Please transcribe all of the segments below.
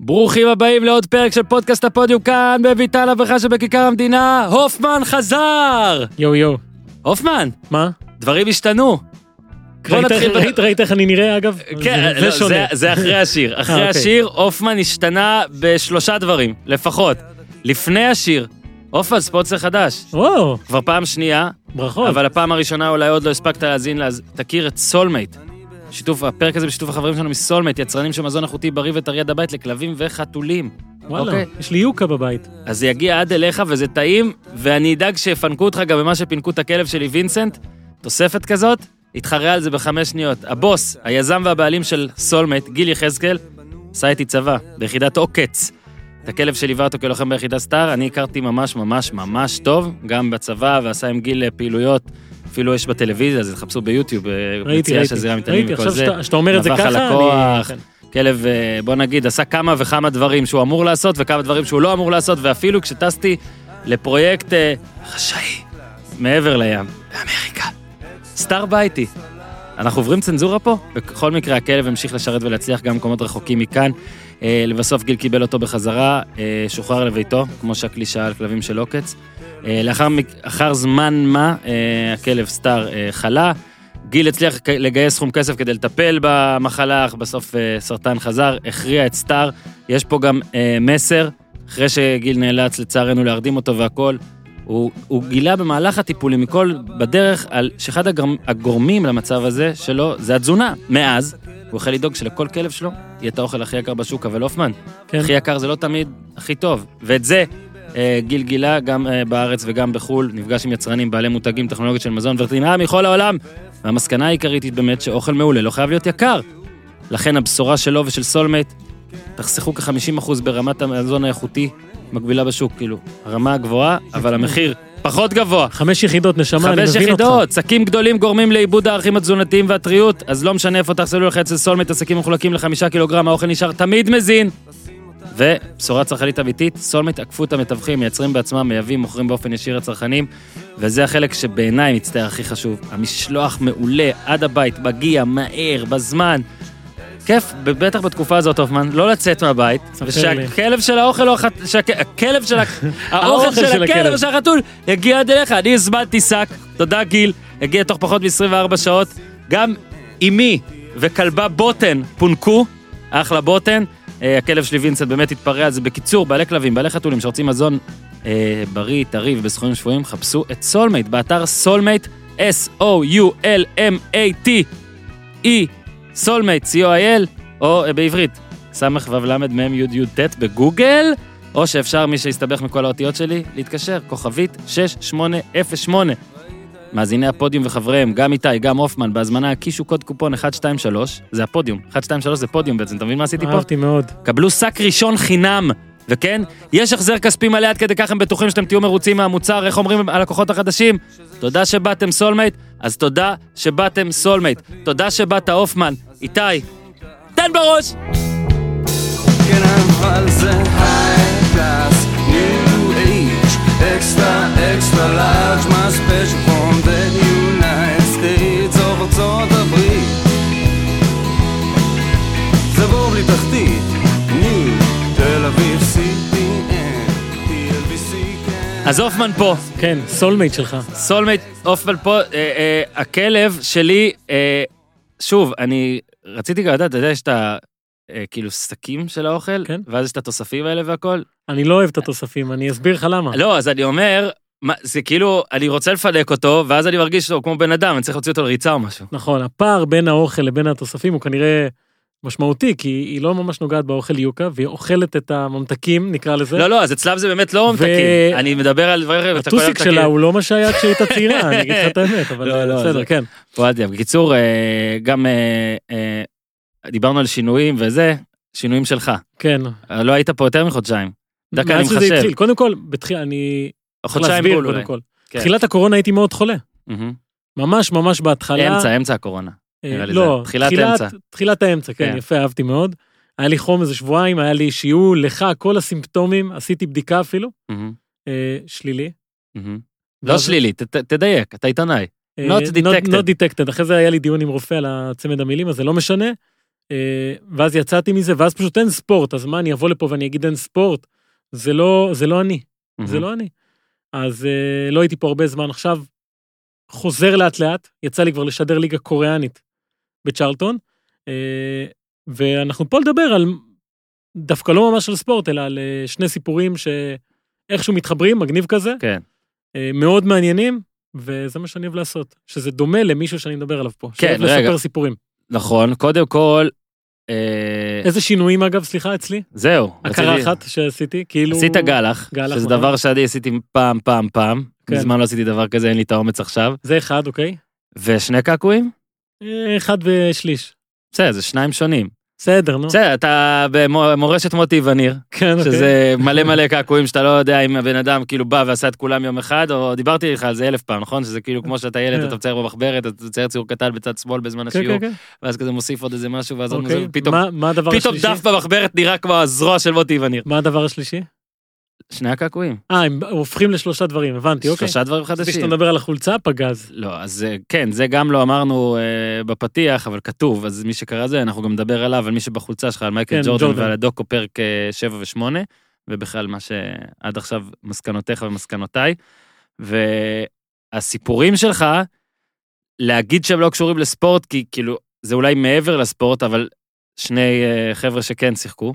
ברוכים הבאים לעוד פרק של פודקאסט הפודיום כאן בביתן אברכה שבכיכר המדינה, הופמן חזר! יואו יואו. הופמן, מה? דברים השתנו. בוא ראית נתחיל איך- ב- ראית- ראית איך אני נראה אגב? כן, זה- לא, שונה. זה- זה אחרי השיר. אחרי אוקיי. השיר, הופמן השתנה בשלושה דברים, לפחות. לפני השיר, הופמן ספונסר חדש. וואו, כבר פעם שנייה, ברכות. אבל הפעם הראשונה אולי עוד לא הספקת להאזין לה, אז תכיר את סולמייט. שיתוף, הפרק הזה בשיתוף החברים שלנו מסולמייט, יצרנים של מזון איכותי בריא וטרי עד הבית לכלבים וחתולים. וואלה, אוקיי. יש לי יוקה בבית. אז זה יגיע עד אליך וזה טעים, ואני אדאג שיפנקו אותך גם במה שפינקו את הכלב שלי וינסנט, תוספת כזאת, יתחרה על זה בחמש שניות. הבוס, היזם והבעלים של סולמט, גיל יחזקאל, עשה איתי צבא, ביחידת עוקץ. את הכלב שליווה אותו כלוחם ביחידה סטאר, אני הכרתי ממש ממש ממש טוב, גם בצבא, ועשה עם גיל פעילויות, אפילו יש בטלוויזיה, אז תחפשו ביוטיוב, אה, ראיתי, ראיתי. של מטענים ראיתי, וכל עכשיו. שאתה- שאתה אומר את זה ככה, על אני... כן. כלב, אה, בוא נגיד, עשה כמה וכמה דברים שהוא אמור לעשות וכמה דברים שהוא לא אמור לעשות, ואפילו כשטסתי לפרויקט אה, חשאי מעבר לים, באמריקה, סטאר בייטי. אנחנו עוברים צנזורה פה? בכל מקרה, הכלב המשיך לשרת ולהצליח גם במקומות רחוקים מכאן. אה, לבסוף גיל קיבל אותו בחזרה, אה, שוחרר לביתו, כמו שהקלישאה על כלבים של עוקץ. אה, לאחר אחר זמן מה, אה, הכלב סטאר אה, חלה. גיל הצליח לגייס סכום כסף כדי לטפל במחלה, אך בסוף סרטן חזר, הכריע את סטאר. יש פה גם מסר, אחרי שגיל נאלץ לצערנו להרדים אותו והכל, הוא, הוא גילה במהלך הטיפולים מכל בדרך על שאחד הגרמ, הגורמים למצב הזה שלו זה התזונה. מאז, הוא החל לדאוג שלכל כלב שלו יהיה את האוכל הכי יקר בשוק, אבל הופמן, כן. הכי יקר זה לא תמיד הכי טוב. ואת זה גיל גילה גם אה, בארץ וגם בחו"ל, נפגש עם יצרנים בעלי מותגים, טכנולוגיות של מזון וטרינריה מכל העולם. והמסקנה העיקרית היא באמת שאוכל מעולה לא חייב להיות יקר. לכן הבשורה שלו ושל סולמייט, תחסכו כ-50% ברמת המזון האיכותי מקבילה בשוק, כאילו, הרמה הגבוהה, אבל המחיר פחות גבוה. חמש יחידות נשמה, אני חמש מבין אותך. יחידות, שקים גדולים גורמים לאיבוד הערכים התזונתיים והטריות, אז לא משנה איפה תחסלו לך אצל סולמייט, השקים מחולקים לחמישה קילוגרם, האוכל נשאר תמיד מזין. ובשורה צרכנית אמיתית, סולמייט עקפו את המתווכים, מייצרים בעצמם, מייבאים, מוכרים באופן ישיר לצרכנים, וזה החלק שבעיניי מצטער הכי חשוב. המשלוח מעולה, עד הבית, מגיע, מהר, בזמן. כיף, בטח בתקופה הזאת, הופמן, לא לצאת מהבית. ושהכלב של האוכל או. שהכלב של האוכל של הכלב הכלב. או של החתול יגיע עד אליך. אני הזמנתי שק, תודה גיל, הגיע תוך פחות מ-24 שעות. גם אמי וכלבה בוטן פונקו, אחלה בוטן. אה, הכלב שלי וינסנט באמת התפרע זה. בקיצור, בעלי כלבים, בעלי חתולים שרוצים מזון אה, בריא, טרי ובסכומים שפויים, חפשו את סולמייט באתר סולמייט, S-O-U-L-M-A-T-E, סולמייט, C-O-I-L, או אה, בעברית, סו"ל מ' י' י' ט' בגוגל, או שאפשר, מי שיסתבך מכל האותיות שלי, להתקשר, כוכבית 6808. מאזיני הפודיום וחבריהם, גם איתי, גם הופמן, בהזמנה הקישו קוד קופון 123, זה הפודיום, 123 זה פודיום בעצם, אתה מבין מה עשיתי פה? אהבתי מאוד. קבלו שק ראשון חינם. וכן, יש החזר כספי מלא עד כדי כך הם בטוחים שאתם תהיו מרוצים מהמוצר, איך אומרים הלקוחות החדשים? תודה שבאתם סולמייט, אז תודה שבאתם סולמייט. תודה שבאת הופמן, איתי, תן בראש! כן אבל extra extra large, my special from the United States of ארצות הברית. זה בור בלי תחתית, new, תל אביב, CPN, TLBC, כן. אז הופמן פה, כן, סולמייט שלך. סולמייט, הופמן פה, אה, אה, הכלב שלי, אה, שוב, אני רציתי גם לדעת, אתה יודע, יש את ה... אה, כאילו שקים של האוכל, כן. ואז יש את התוספים האלה והכל. אני לא אוהב את התוספים, אני אסביר לך למה. לא, אז אני אומר, מה, זה כאילו, אני רוצה לפנק אותו, ואז אני מרגיש שהוא כמו בן אדם, אני צריך להוציא אותו לריצה או משהו. נכון, הפער בין האוכל לבין התוספים הוא כנראה משמעותי, כי היא לא ממש נוגעת באוכל יוקה, והיא אוכלת את הממתקים, נקרא לזה. לא, לא, אז אצלם זה באמת לא ממתקים. אני מדבר על דברים אחרים, הטוסיק. שלה הוא לא מה שהיה כשהיא הייתה צעירה, אני אגיד לך את האמת, אבל לא, לא, בסדר, זה- כן. פועדיה. בקיצור, אה, גם אה, דיברנו על שינויים וזה, שינויים שלך. כן. אה, לא היית פה יותר מחודשיים. דקה אני מאז שזה מחשב. התחיל, קודם כל, בתחילה, אני... חודשיים בול קודם אולי. כל. כן. תחילת הקורונה הייתי מאוד חולה. מהמם. ממש ממש בהתחלה. אמצע, אמצע הקורונה. אה, לא, זה. תחילת אמצע. תחילת האמצע, כן, כן. יפה, אהבתי מאוד. היה לי חום איזה שבועיים, היה לי שיעול, לך, כל הסימפטומים, עשיתי בדיקה אפילו, מהמם, אה, שלילי. לא ואז- שלילי, ת- ת- תדייק, אתה עיתונאי. אה, not detected. not detected. אחרי זה היה לי דיון עם רופא על הצמד המילים הזה, לא משנה. אה, ואז יצאתי מזה, ואז פשוט אין ספורט, אז מה, אני אבוא לפה ואני אגיד אין ספורט? זה לא, זה לא אני, זה לא אני. אז אה, לא הייתי פה הרבה זמן. עכשיו, חוזר לאט לאט, יצא לי כבר לשדר ליגה קוריאנית בצ'רלטון, אה, ואנחנו פה לדבר על, דווקא לא ממש על ספורט, אלא על אה, שני סיפורים שאיכשהו מתחברים, מגניב כזה, כן. אה, מאוד מעניינים, וזה מה שאני אוהב לעשות, שזה דומה למישהו שאני מדבר עליו פה. כן, שאוהב. לספר סיפורים. נכון, קודם כל, אה, איזה שינויים אגב, סליחה, אצלי? זהו. הכרה רציתי- אחת שעשיתי, כאילו... עשית גלח, גלח, שזה נכון. דבר שאני עשיתי פעם, פעם, פעם. כן. מזמן לא עשיתי דבר כזה, אין לי את האומץ עכשיו. זה אחד, אוקיי? ושני קעקועים? אה, אחד ושליש. בסדר, זה שניים שונים. בסדר, נו. בסדר, אתה במורשת מוטי וניר, כן, אוקיי. שזה מלא מלא קעקועים שאתה לא יודע אם הבן אדם כאילו בא ועשה את כולם יום אחד, או דיברתי איתך על זה אלף פעם, נכון? שזה כאילו כמו שאתה ילד, כן. אתה מצייר במחברת, אתה מצייר ציור קטן בצד שמאל בזמן כן, השיעור, כן, כן. ואז כזה מוסיף עוד איזה משהו, ואז אוקיי. פתאום מה- מה הדבר פתאום השלישי? דף במחברת נראה כמו הזרוע של מוטי וניר. מה הדבר השלישי? שני הקעקועים. אה, הם הופכים לשלושה דברים, הבנתי, אוקיי. שלושה דברים חדשים. מדבר על החולצה, פגז. לא, אז אה, כן, זה גם לא אמרנו אה, בפתיח, אבל כתוב, אז מי שקרא זה, אנחנו גם נדבר עליו, על מי שבחולצה שלך, על מייקל כן, ג'ורדן ג'ורדן. ועל הדוקו פרק 7 ו-8, ובכלל מה שעד עכשיו מסקנותיך ומסקנותיי. והסיפורים שלך, להגיד שהם לא קשורים לספורט, כי כאילו, זה אולי מעבר לספורט, אבל שני אה, חבר'ה שכן שיחקו.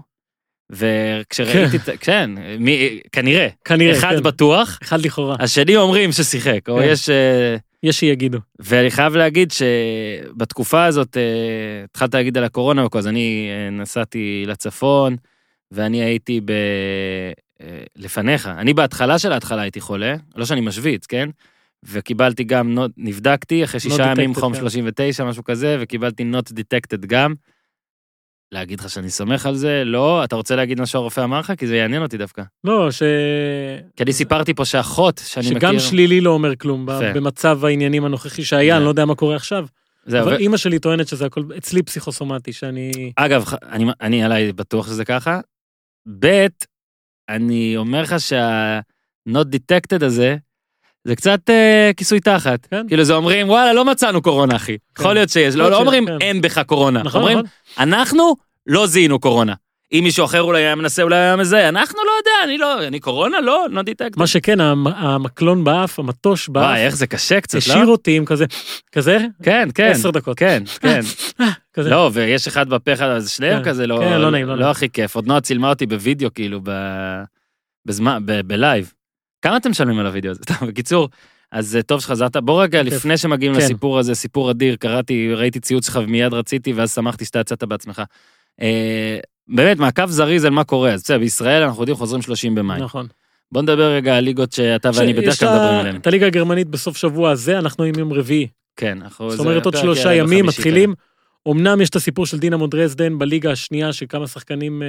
וכשראיתי את... כן, מי, כנראה. כנראה, אחד כן. בטוח, אחד לכאורה. השני אומרים ששיחק, או כן. יש... אה, יש שיגידו. ואני חייב להגיד שבתקופה הזאת, אה, התחלת להגיד על הקורונה וכל, אז אני אה, נסעתי לצפון, ואני הייתי ב... לפניך. אני בהתחלה של ההתחלה הייתי חולה, לא שאני משוויץ, כן? וקיבלתי גם, not- נבדקתי אחרי שישה ימים חום כן. 39, משהו כזה, וקיבלתי not detected גם. להגיד לך שאני סומך על זה? לא. אתה רוצה להגיד מה שהרופא אמר לך? כי זה יעניין אותי דווקא. לא, ש... כי אני סיפרתי פה שאחות שאני מכיר... שגם שלילי לא אומר כלום ב- יפה. במצב העניינים הנוכחי שהיה, אני לא יודע מה קורה עכשיו. זהו, אבל ו- אימא שלי טוענת שזה הכל אצלי פסיכוסומטי, שאני... אגב, אני, אני עליי בטוח שזה ככה. ב', אני אומר לך שה-not detected הזה, זה קצת אה, כיסוי תחת. כן. כאילו זה אומרים, וואלה, לא מצאנו קורונה, אחי. כן. יכול להיות שיש, לא, לא אומרים, כן. אין בך קורונה. נכון, אומרים, נכון. אנחנו לא זיהינו קורונה. אם מישהו אחר אולי היה מנסה, אולי היה מזהה, אנחנו לא יודע, אני לא, אני קורונה? לא, not detected. מה שכן, המ- המקלון באף, המטוש באף, וואי, איך זה קשה קצת, לא? השאיר אותי עם כזה, כזה, כן, כן. עשר דקות. כן, כן. כזה. לא, ויש אחד בפה אחד, אז שניהם כן, כזה לא, כן, לא נעים, לא לא נעים. הכי כיף. עוד נועה צילמה אותי בווידאו, כאילו. בזמן. בלייב. כמה אתם משלמים על הווידאו הזה? בקיצור, אז אה, טוב שחזרת. בוא רגע. לפני שמגיעים כן. לסיפור הזה, סיפור אדיר, קראתי, ראיתי ציוץ שלך ומיד רציתי, ואז שמחתי שאתה יצאת בעצמך. אה, באמת, מעקב זריז על מה קורה. אז בסדר, בישראל אנחנו יודעים, חוזרים 30 במאי. נכון. בוא נדבר רגע על ליגות שאתה ואני בדרך כלל מדברים עליהן. את הליגה הגרמנית בסוף שבוע הזה, אנחנו עם יום רביעי. כן, אנחנו... זאת אומרת, עוד שלושה ימים מתחילים. אמנם יש את הסיפור של דינמו דרזדן בליגה השנייה, שכמה שחקנים אה,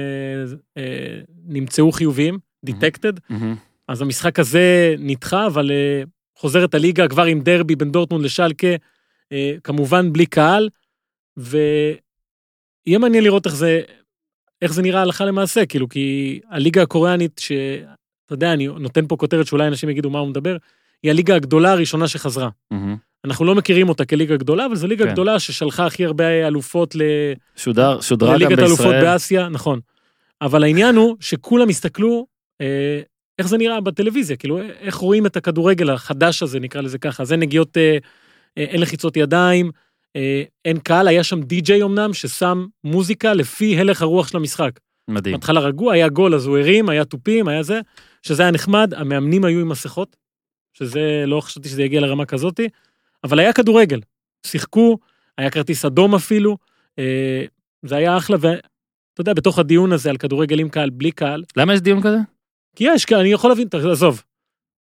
אה, נמצאו חיוביים, דיטקטד. אז המשחק הזה נדחה, אבל אה, חוזרת הליגה כבר עם דרבי בין דורטמונד לשלקה, אה, כמובן בלי קהל, ויהיה מעניין לראות איך זה, איך זה נראה הלכה למעשה, כאילו, כי הליגה הקוריאנית, שאתה יודע, אני נותן פה כותרת שאולי אנשים יגידו מה הוא מדבר, היא הליגה הגדולה הראשונה שחזרה. מהמם. אנחנו לא מכירים אותה כליגה גדולה, אבל זו ליגה כן. גדולה ששלחה הכי הרבה אלופות ל... שודר, שודרה גם לליגת האלופות בישראל. באסיה, נכון. אבל העניין הוא שכולם הסתכלו אה, איך זה נראה בטלוויזיה, כאילו איך רואים את הכדורגל החדש הזה, נקרא לזה ככה. זה נגיעות, אה, אה, אין לחיצות ידיים, אה, אין קהל, היה שם די-ג'יי אמנם, ששם מוזיקה לפי הלך הרוח של המשחק. מדהים. בהתחלה רגוע, היה גול, אז הוא הרים, היה תופים, היה זה, שזה היה נחמד, המאמנים היו עם מסכות, שזה, לא חשבתי שזה יגיע לרמה כזאתי, אבל היה כדורגל. שיחקו, היה כרטיס אדום אפילו, אה, זה היה אחלה, ואתה יודע, בתוך הדיון הזה על כדורגל עם קהל, בלי קהל, למה יש דיון כזה? כי יש, אני יכול להבין, עזוב,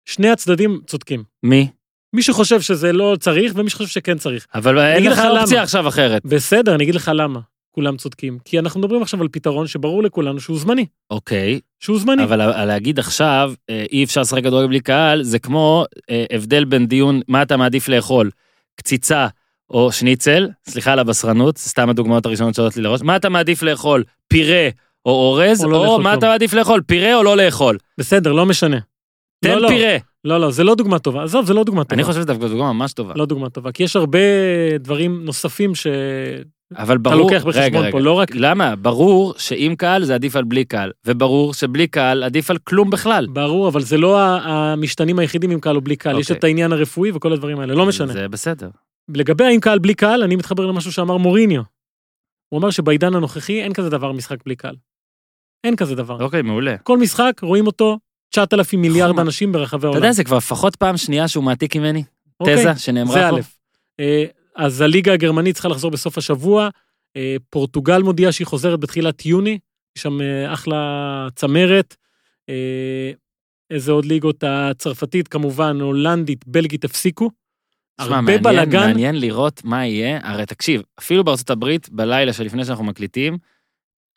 שני הצדדים צודקים. מי? מי שחושב שזה לא צריך, ומי שחושב שכן צריך. אבל אין לך אופציה למה. עכשיו אחרת. בסדר, אני אגיד לך למה כולם צודקים. כי אנחנו מדברים עכשיו על פתרון שברור לכולנו שהוא זמני. אוקיי, שהוא זמני. אבל להגיד עכשיו, אה, אי אפשר לשחק כדורגל בלי קהל, זה כמו אה, הבדל בין דיון, מה אתה מעדיף לאכול, קציצה או שניצל, סליחה על הבשרנות, סתם הדוגמאות הראשונות שעולות לי לראש, מה אתה מעדיף לאכול, פירה או אורז, או לא או מה. אתה מעדיף לאכול, פירה או לא לאכול. בסדר, לא משנה. תן לא, לא. פירה. לא, לא, זה לא דוגמה טובה. עזוב, זה לא דוגמה טובה. אני חושב שזו דווקא דוגמה ממש טובה. לא דוגמה טובה, כי יש הרבה דברים נוספים ש... אבל אתה ברור, לוקח בחשבון רגע, רגע. פה לא רק, למה? ברור שעם קהל זה עדיף על בלי קהל, וברור שבלי קהל עדיף על כלום בכלל. ברור, אבל זה לא המשתנים היחידים עם קהל או בלי קהל, יש אוקיי. את העניין הרפואי וכל הדברים האלה, לא משנה. זה בסדר. לגבי האם קהל בלי קהל, אני מתחבר למשהו שאמר מוריניו. הוא אמר שבעידן הנוכחי אין כזה דבר משחק בלי קהל. אין כזה דבר. אוקיי, מעולה. כל משחק רואים אותו 9,000 מיליארד נכון. אנשים ברחבי אתה העולם. יודע, זה כבר לפחות פעם שנייה שהוא מעתיק ממני. אוקיי? תזה זה שנאמרה פה. א'. אה, אז הליגה הגרמנית צריכה לחזור בסוף השבוע. אה, פורטוגל מודיעה שהיא חוזרת בתחילת יוני, יש שם אה, אחלה צמרת. איזה עוד ליגות? הצרפתית כמובן, הולנדית, בלגית הפסיקו. הרבה מעניין, בלאגן. מעניין לראות מה יהיה. הרי תקשיב, אפילו בארצות הברית, בלילה שלפני שאנחנו מקליטים,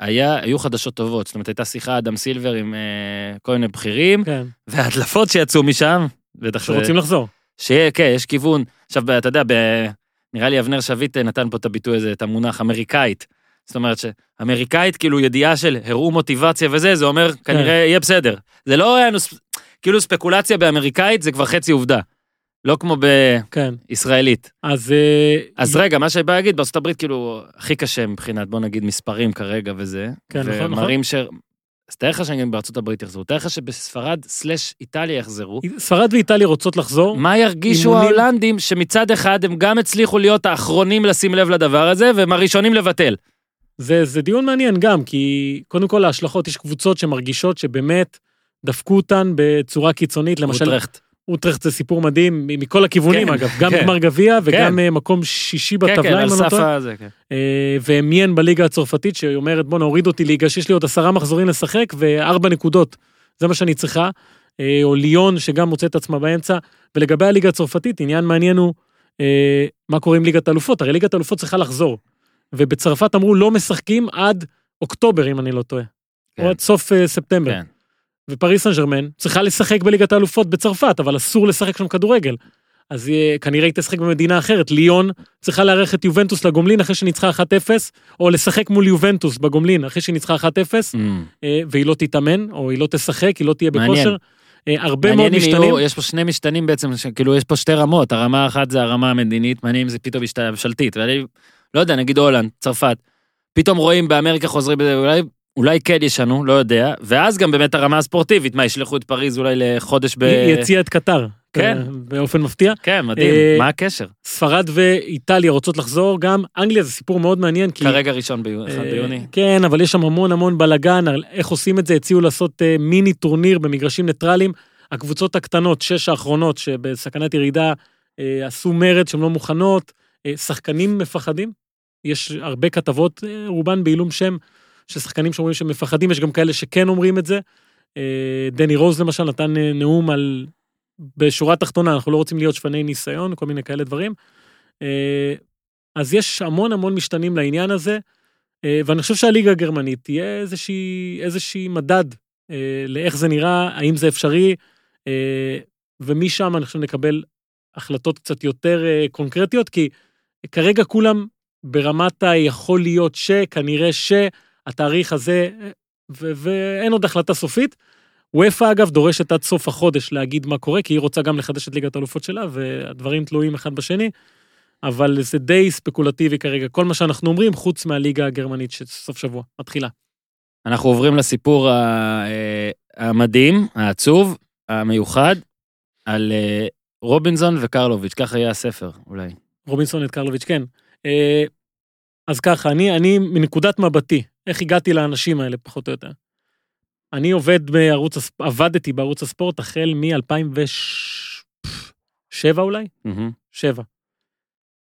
היה, היו חדשות טובות. זאת אומרת, הייתה שיחה אדם סילבר עם אה, כל מיני בכירים, כן, וההדלפות שיצאו משם, בטח. שרוצים לחזור. שיהיה, כן, יש כיוון. עכשיו, אתה יודע, ב... נראה לי אבנר שביט נתן פה את הביטוי הזה, את המונח אמריקאית. זאת אומרת שאמריקאית, כאילו ידיעה של הראו מוטיבציה וזה, זה אומר, כנראה יהיה בסדר. זה לא היה, כאילו ספקולציה באמריקאית, זה כבר חצי עובדה. לא כמו כן. בישראלית. אז... אה, אז רגע, מה שאני בא להגיד, הברית כאילו הכי קשה מבחינת, בוא נגיד, מספרים כרגע וזה. כן, נכון, נכון. ומראים ש... אז תאר לך שגם בארצות הברית יחזרו, תאר לך שבספרד סלאש איטליה יחזרו. ספרד ואיטליה רוצות לחזור. מה ירגישו אימונים- ההולנדים שמצד אחד הם גם הצליחו להיות האחרונים לשים לב לדבר הזה, והם הראשונים לבטל. זה, זה דיון מעניין גם, כי קודם כל ההשלכות, יש קבוצות שמרגישות שבאמת דפקו אותן בצורה קיצונית, למשל, אוטרכט. אוטרכט זה סיפור מדהים מכל הכיוונים כן, אגב, גם כן. גמר גביע וגם כן. מקום שישי כן, כן, בטבלה, על אם אני לא סף הזה, כן. אה, ומיין בליגה הצרפתית, שהיא אומרת בוא נוריד אותי ליגה שיש לי עוד עשרה מחזורים לשחק וארבע נקודות, זה מה שאני צריכה, אה, או ליון שגם מוצא את עצמה באמצע, ולגבי הליגה הצרפתית, עניין מעניין הוא מה קורה עם ליגת האלופות, הרי ליגת האלופות צריכה לחזור, ובצרפת אמרו לא משחקים עד אוקטובר אם אני לא טועה, כן. או עד סוף ספטמבר. כן. ופריס סן ג'רמן צריכה לשחק בליגת האלופות בצרפת, אבל אסור לשחק שם כדורגל. אז היא, כנראה היא תשחק במדינה אחרת. ליון צריכה לארח את יובנטוס לגומלין אחרי שניצחה 1-0, או לשחק מול יובנטוס בגומלין אחרי שניצחה 1-0, Mm. אה, והיא לא תתאמן, או היא לא תשחק, היא לא תהיה. בכושר. אה, הרבה מאוד משתנים. יהיו, יש פה שני משתנים בעצם, ש- כאילו יש פה שתי רמות, הרמה האחת זה הרמה המדינית, מעניין אם זה פתאום ממשלתית, ואני, לא יודע, נגיד הולנד, צרפת, פתאום רואים באמריקה חוזרים אולי, אולי כן ישנו, לא יודע, ואז גם באמת הרמה הספורטיבית, מה, ישלחו את פריז אולי לחודש ב... היא הציעה את קטר. כן. אה, באופן מפתיע. כן, מדהים, אה, מה הקשר? ספרד ואיטליה רוצות לחזור גם. אנגליה זה סיפור מאוד מעניין, כי... כרגע ראשון ביוני, אה, ביוני. כן, אבל יש שם המון המון בלאגן, על איך עושים את זה, הציעו לעשות אה, מיני טורניר במגרשים ניטרליים. הקבוצות הקטנות, שש האחרונות שבסכנת ירידה, אה, עשו מרד שהן לא מוכנות, אה, שחקנים מפחדים. יש הרבה כתבות, רובן בעילום שם, ששחקנים שאומרים שהם מפחדים, יש גם כאלה שכן אומרים את זה. אה, דני רוז למשל נתן אה, נאום על, בשורה תחתונה, אנחנו לא רוצים להיות שפני ניסיון, כל מיני כאלה דברים. אה, אז יש המון המון משתנים לעניין הזה. ואני חושב שהליגה הגרמנית תהיה איזושהי, איזושהי מדד לאיך זה נראה, האם זה אפשרי, ומשם אני חושב נקבל החלטות קצת יותר קונקרטיות, כי כרגע כולם ברמת היכול להיות ש, כנראה שהתאריך הזה, ו- ואין עוד החלטה סופית. וופא אגב דורשת עד סוף החודש להגיד מה קורה, כי היא רוצה גם לחדש את ליגת האלופות שלה, והדברים תלויים אחד בשני. אבל זה די ספקולטיבי כרגע, כל מה שאנחנו אומרים, חוץ מהליגה הגרמנית שסוף שבוע מתחילה. אנחנו עוברים לסיפור אה, המדהים, העצוב, המיוחד, על אה, רובינזון וקרלוביץ', ככה יהיה הספר, אולי. רובינסון את קרלוביץ', כן. אה, אז ככה, אני, אני מנקודת מבטי, איך הגעתי לאנשים האלה, פחות או יותר. אני עובד בערוץ, עבדתי בערוץ הספורט החל מ-2007 אולי? שבע.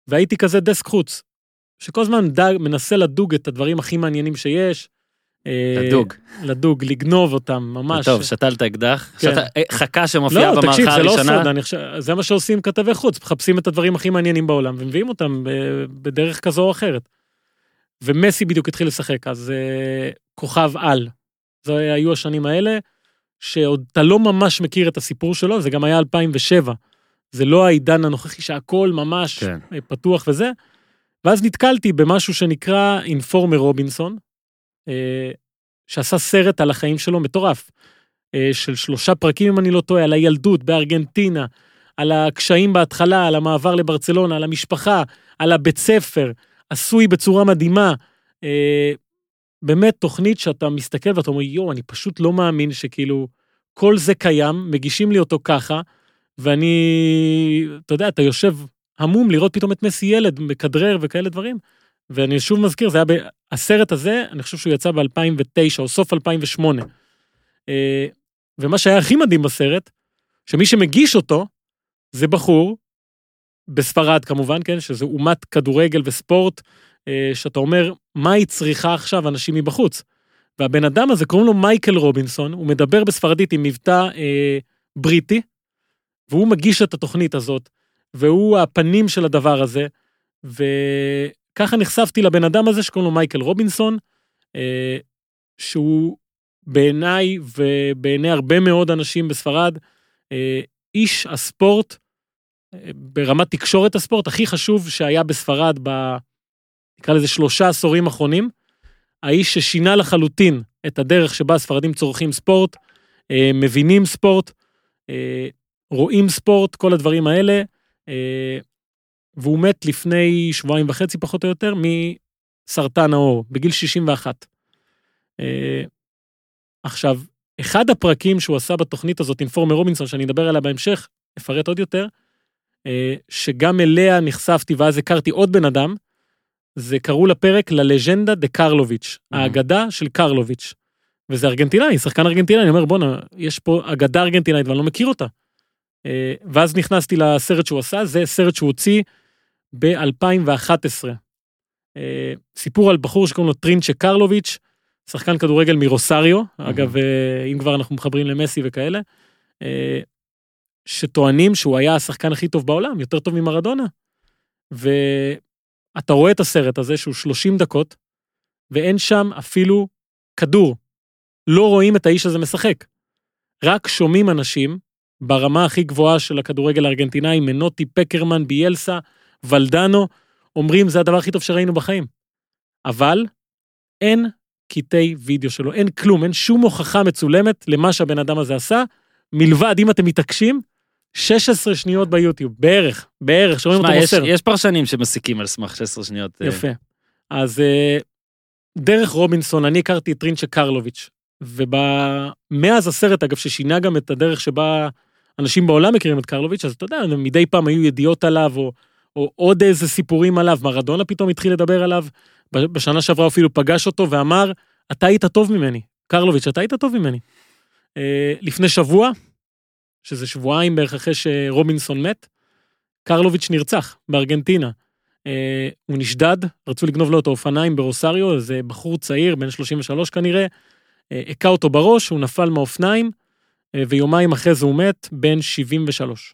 והייתי כזה דסק חוץ, שכל הזמן דג, מנסה לדוג את הדברים הכי מעניינים שיש. אה, לדוג. לדוג, לגנוב אותם, ממש. טוב, שתלת אקדח, כן. שת- אה, חכה שמופיעה לא, במערכה תקשיב, זה לא הראשונה. סוד, אני חושב, זה מה שעושים כתבי חוץ, מחפשים את הדברים הכי מעניינים בעולם ומביאים אותם ב- בדרך כזו או אחרת. ומסי בדיוק התחיל לשחק, אז אה, כוכב על. זה היו השנים האלה, שעוד אתה לא ממש מכיר את הסיפור שלו, זה גם היה 2007. זה לא העידן הנוכחי שהכל ממש כן. אה, פתוח וזה. ואז נתקלתי במשהו שנקרא אינפורמר רובינסון, אה, שעשה סרט על החיים שלו מטורף. אה, של שלושה פרקים, אם אני לא טועה, על הילדות בארגנטינה, על הקשיים בהתחלה, על המעבר לברצלונה, על המשפחה, על הבית ספר, עשוי בצורה מדהימה. אה, באמת תוכנית שאתה מסתכל ואתה אומר, יואו, אני פשוט לא מאמין שכאילו כל זה קיים, מגישים לי אותו ככה, ואני, אתה יודע, אתה יושב המום לראות פתאום את מסי ילד מכדרר וכאלה דברים. ואני שוב מזכיר, זה היה, ב- הסרט הזה, אני חושב שהוא יצא ב-2009 או סוף 2008. אה, ומה שהיה הכי מדהים בסרט, שמי שמגיש אותו, זה בחור, בספרד כמובן, כן, שזה אומת כדורגל וספורט, אה, שאתה אומר, מה היא צריכה עכשיו אנשים מבחוץ? והבן אדם הזה, קוראים לו מייקל רובינסון, הוא מדבר בספרדית עם מבטא אה, בריטי, והוא מגיש את התוכנית הזאת, והוא הפנים של הדבר הזה, וככה נחשפתי לבן אדם הזה שקוראים לו מייקל רובינסון, אה, שהוא בעיניי ובעיני הרבה מאוד אנשים בספרד, אה, איש הספורט, ברמת תקשורת הספורט, הכי חשוב שהיה בספרד ב... נקרא לזה שלושה עשורים אחרונים. האיש ששינה לחלוטין את הדרך שבה הספרדים צורכים ספורט, אה, מבינים ספורט, אה, רואים ספורט, כל הדברים האלה, אה, והוא מת לפני שבועיים וחצי פחות או יותר מסרטן העור, בגיל 61. אה, עכשיו, אחד הפרקים שהוא עשה בתוכנית הזאת, אינפורמר רובינסון, שאני אדבר עליה בהמשך, אפרט עוד יותר, שגם אליה נחשפתי ואז הכרתי עוד בן אדם, זה קראו לפרק ללג'נדה דה קרלוביץ', האגדה של קרלוביץ'. וזה ארגנטינאי, שחקן ארגנטינאי, אני אומר, בואנה, יש פה אגדה ארגנטינאית ואני לא מכיר אותה. אה, ואז נכנסתי לסרט שהוא עשה, זה סרט שהוא הוציא ב-2011. סיפור על בחור שקוראים לו טרינצ'ה קרלוביץ', שחקן כדורגל מרוסריו, אגב, אה, אם כבר אנחנו מחברים למסי וכאלה, אה, שטוענים שהוא היה השחקן הכי טוב בעולם, יותר טוב ממרדונה. ואתה רואה את הסרט הזה שהוא 30 דקות, ואין שם אפילו כדור. לא רואים את האיש הזה משחק. רק שומעים אנשים ברמה הכי גבוהה של הכדורגל הארגנטינאי, מנוטי, פקרמן, ביאלסה, ולדנו, אומרים זה הדבר הכי טוב שראינו בחיים. אבל אין קטעי וידאו שלו, אין כלום, אין שום הוכחה מצולמת למה שהבן אדם הזה עשה, מלבד, אם אתם מתעקשים, 16 שניות ביוטיוב, בערך, בערך, שומעים אותו מוסר. יש פרשנים שמסיקים על סמך 16 שניות. אה, יפה. אז אה, דרך רובינסון, אני הכרתי את טרינצ'ה קרלוביץ', ומאז הסרט, אגב, ששינה גם את הדרך שבה אנשים בעולם מכירים את קרלוביץ', אז אתה יודע, מדי פעם היו ידיעות עליו, או, או עוד איזה סיפורים עליו, מרדונה פתאום התחיל לדבר עליו, בשנה שעברה אפילו פגש אותו ואמר, אתה היית טוב ממני, קרלוביץ', אתה היית טוב ממני. אה, לפני שבוע, שזה שבועיים בערך אחרי שרובינסון מת, קרלוביץ' נרצח בארגנטינה. אה, הוא נשדד, רצו לגנוב לו את האופניים ברוסריו, איזה בחור צעיר, בן 33 כנראה, אה, הכה אותו בראש, הוא נפל מהאופניים, אה, ויומיים אחרי זה הוא מת, בן 73.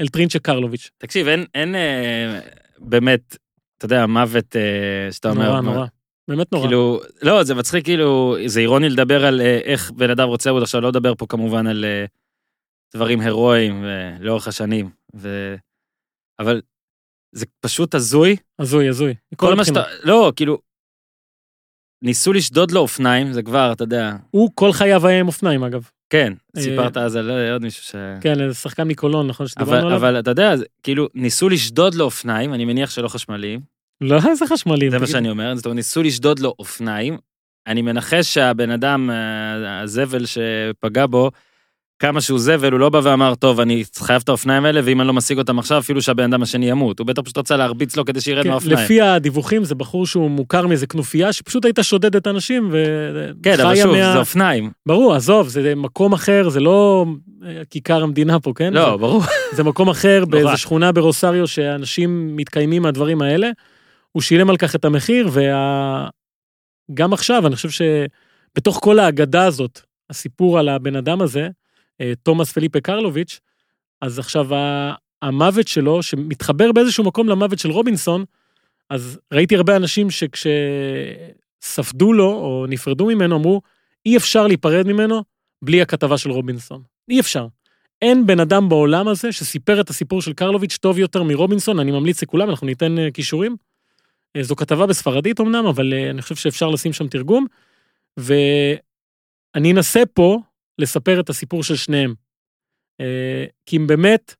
אלטרינצ'ה קרלוביץ'. תקשיב, אין, אין אה, באמת, אתה יודע, מוות אה, שאתה אומר... נורא, נורא. באמת נורא. כאילו, לא, זה מצחיק, כאילו, זה אירוני לדבר על אה, איך בן אדם רוצה למות, עכשיו לא לדבר פה כמובן על אה, דברים הירואיים אה, לאורך השנים, ו... אבל זה פשוט הזוי. הזוי, הזוי. כל מה. שאתה, לא, כאילו, ניסו לשדוד לו אופניים, זה כבר, אתה יודע, הוא כל חייו היה עם אופניים, אגב. כן, אה, סיפרת אז על אה, עוד מישהו ש... כן, איזה שחקן מקולון, נכון, שדיברנו עליו? אבל אתה יודע, כאילו, ניסו לשדוד לו אופניים, אני מניח שלא חשמליים, לא, איזה חשמלי. זה מה. שאני אומר, זאת אומרת, ניסו לשדוד לו אופניים. אני מנחש שהבן אדם, אה, הזבל שפגע בו, כמה שהוא זבל, הוא לא בא ואמר, טוב, אני חייב את האופניים האלה, ואם אני לא משיג אותם עכשיו, אפילו שהבן אדם השני ימות. הוא בטח פשוט רצה להרביץ לו כדי שירד כן, מהאופניים. לפי הדיווחים זה בחור שהוא מוכר מאיזה כנופיה שפשוט הייתה שודדת אנשים ו... כן, אבל שוב, מה- זה אופניים. ברור, עזוב, זה מקום אחר, זה לא אה, כיכר המדינה פה, כן? לא, ברור. זה, זה מקום אחר. באיזה שכונה ברוסריו שאנשים מתקיימים מהדברים האלה. הוא שילם על כך את המחיר, וגם עכשיו, אני חושב שבתוך כל האגדה הזאת, הסיפור על הבן אדם הזה, תומאס פליפה קרלוביץ', אז עכשיו המוות שלו, שמתחבר באיזשהו מקום למוות של רובינסון, אז ראיתי הרבה אנשים שכשספדו לו או נפרדו ממנו, אמרו, אי אפשר להיפרד ממנו בלי הכתבה של רובינסון. אי אפשר. אין בן אדם בעולם הזה שסיפר את הסיפור של קרלוביץ' טוב יותר מרובינסון, אני ממליץ לכולם, אנחנו ניתן אה, קישורים. אה, זו כתבה בספרדית אמנם, אבל אה, אני חושב שאפשר לשים שם תרגום. ואני אנסה פה לספר את הסיפור של שניהם. אה, כי אם באמת,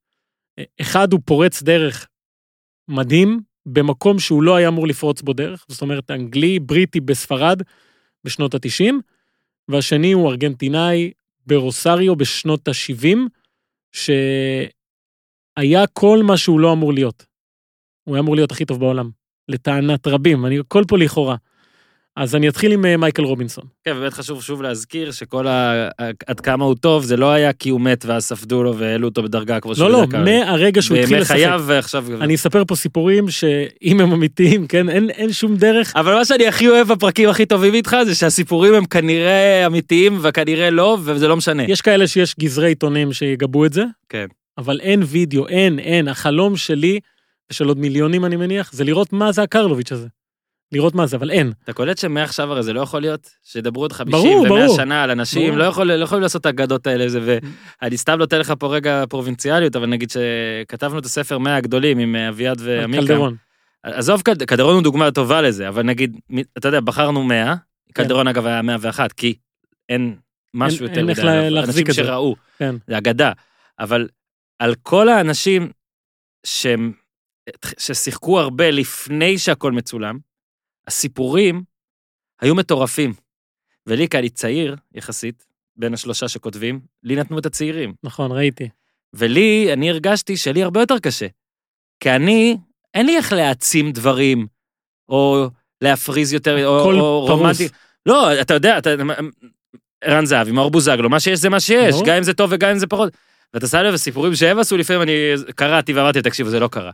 אה, אחד הוא פורץ דרך מדהים, במקום שהוא לא היה אמור לפרוץ בו דרך, זאת אומרת, אנגלי, בריטי בספרד בשנות ה-90, והשני הוא ארגנטינאי ברוסריו בשנות ה-70, שהיה כל מה שהוא לא אמור להיות. הוא היה אמור להיות הכי טוב בעולם, לטענת רבים, אני הכל פה לכאורה. אז אני אתחיל עם אה, מייקל רובינסון. כן, באמת חשוב שוב להזכיר שכל ה... עד כמה הוא טוב, זה לא היה כי הוא מת ואז ספדו לו והעלו אותו בדרגה כמו לא, לא, מהרגע שהוא התחיל בימי לשחק. חייו ועכשיו... אני אספר פה סיפורים שאם הם אמיתיים, כן, אין, אין שום דרך. אבל מה שאני הכי אוהב בפרקים הכי טובים איתך זה שהסיפורים הם כנראה אמיתיים וכנראה לא, וזה לא משנה. יש כאלה שיש גזרי עיתונים שיגבו את זה, כן. אבל אין וידאו, אין, אין. החלום שלי, ושל עוד מיליונים אני מניח, זה לראות מה זה הקרלוביץ' הזה. לראות מה זה, אבל אין. אתה קולט שמעכשיו הרי זה לא יכול להיות, שידברו עוד 50 ברור, ו-100 ברור. שנה על אנשים, ברור. לא, יכול, לא יכולים לעשות את האגדות האלה, זה, ואני סתם נותן לך פה רגע פרובינציאליות, אבל נגיד שכתבנו את הספר 100 הגדולים עם אה, אביעד ועמיקה. קלדרון. עזוב, קלדרון הוא דוגמה טובה לזה, אבל נגיד, אתה יודע, בחרנו 100, קלדרון אגב היה 101, כי אין משהו אין- יותר מדי, אנשים את זה. שראו, כן. זה אגדה, אבל על כל האנשים שהם, ששיחקו הרבה לפני שהכל מצולם, הסיפורים היו מטורפים. ולי, כי אני צעיר יחסית, בין השלושה שכותבים, לי נתנו את הצעירים. נכון, ראיתי. ולי, אני הרגשתי שלי הרבה יותר קשה. כי אני, אין לי איך להעצים דברים, או להפריז יותר, או, או. רומנטי. לא, אתה יודע, אתה... ערן זהבי, מאור בוזגלו, מה שיש זה מה שיש. גם אם זה טוב וגם אם זה פחות. ואתה שם לב, הסיפורים שהם עשו, לפעמים אני קראתי ואמרתי, תקשיבו, זה לא קרה.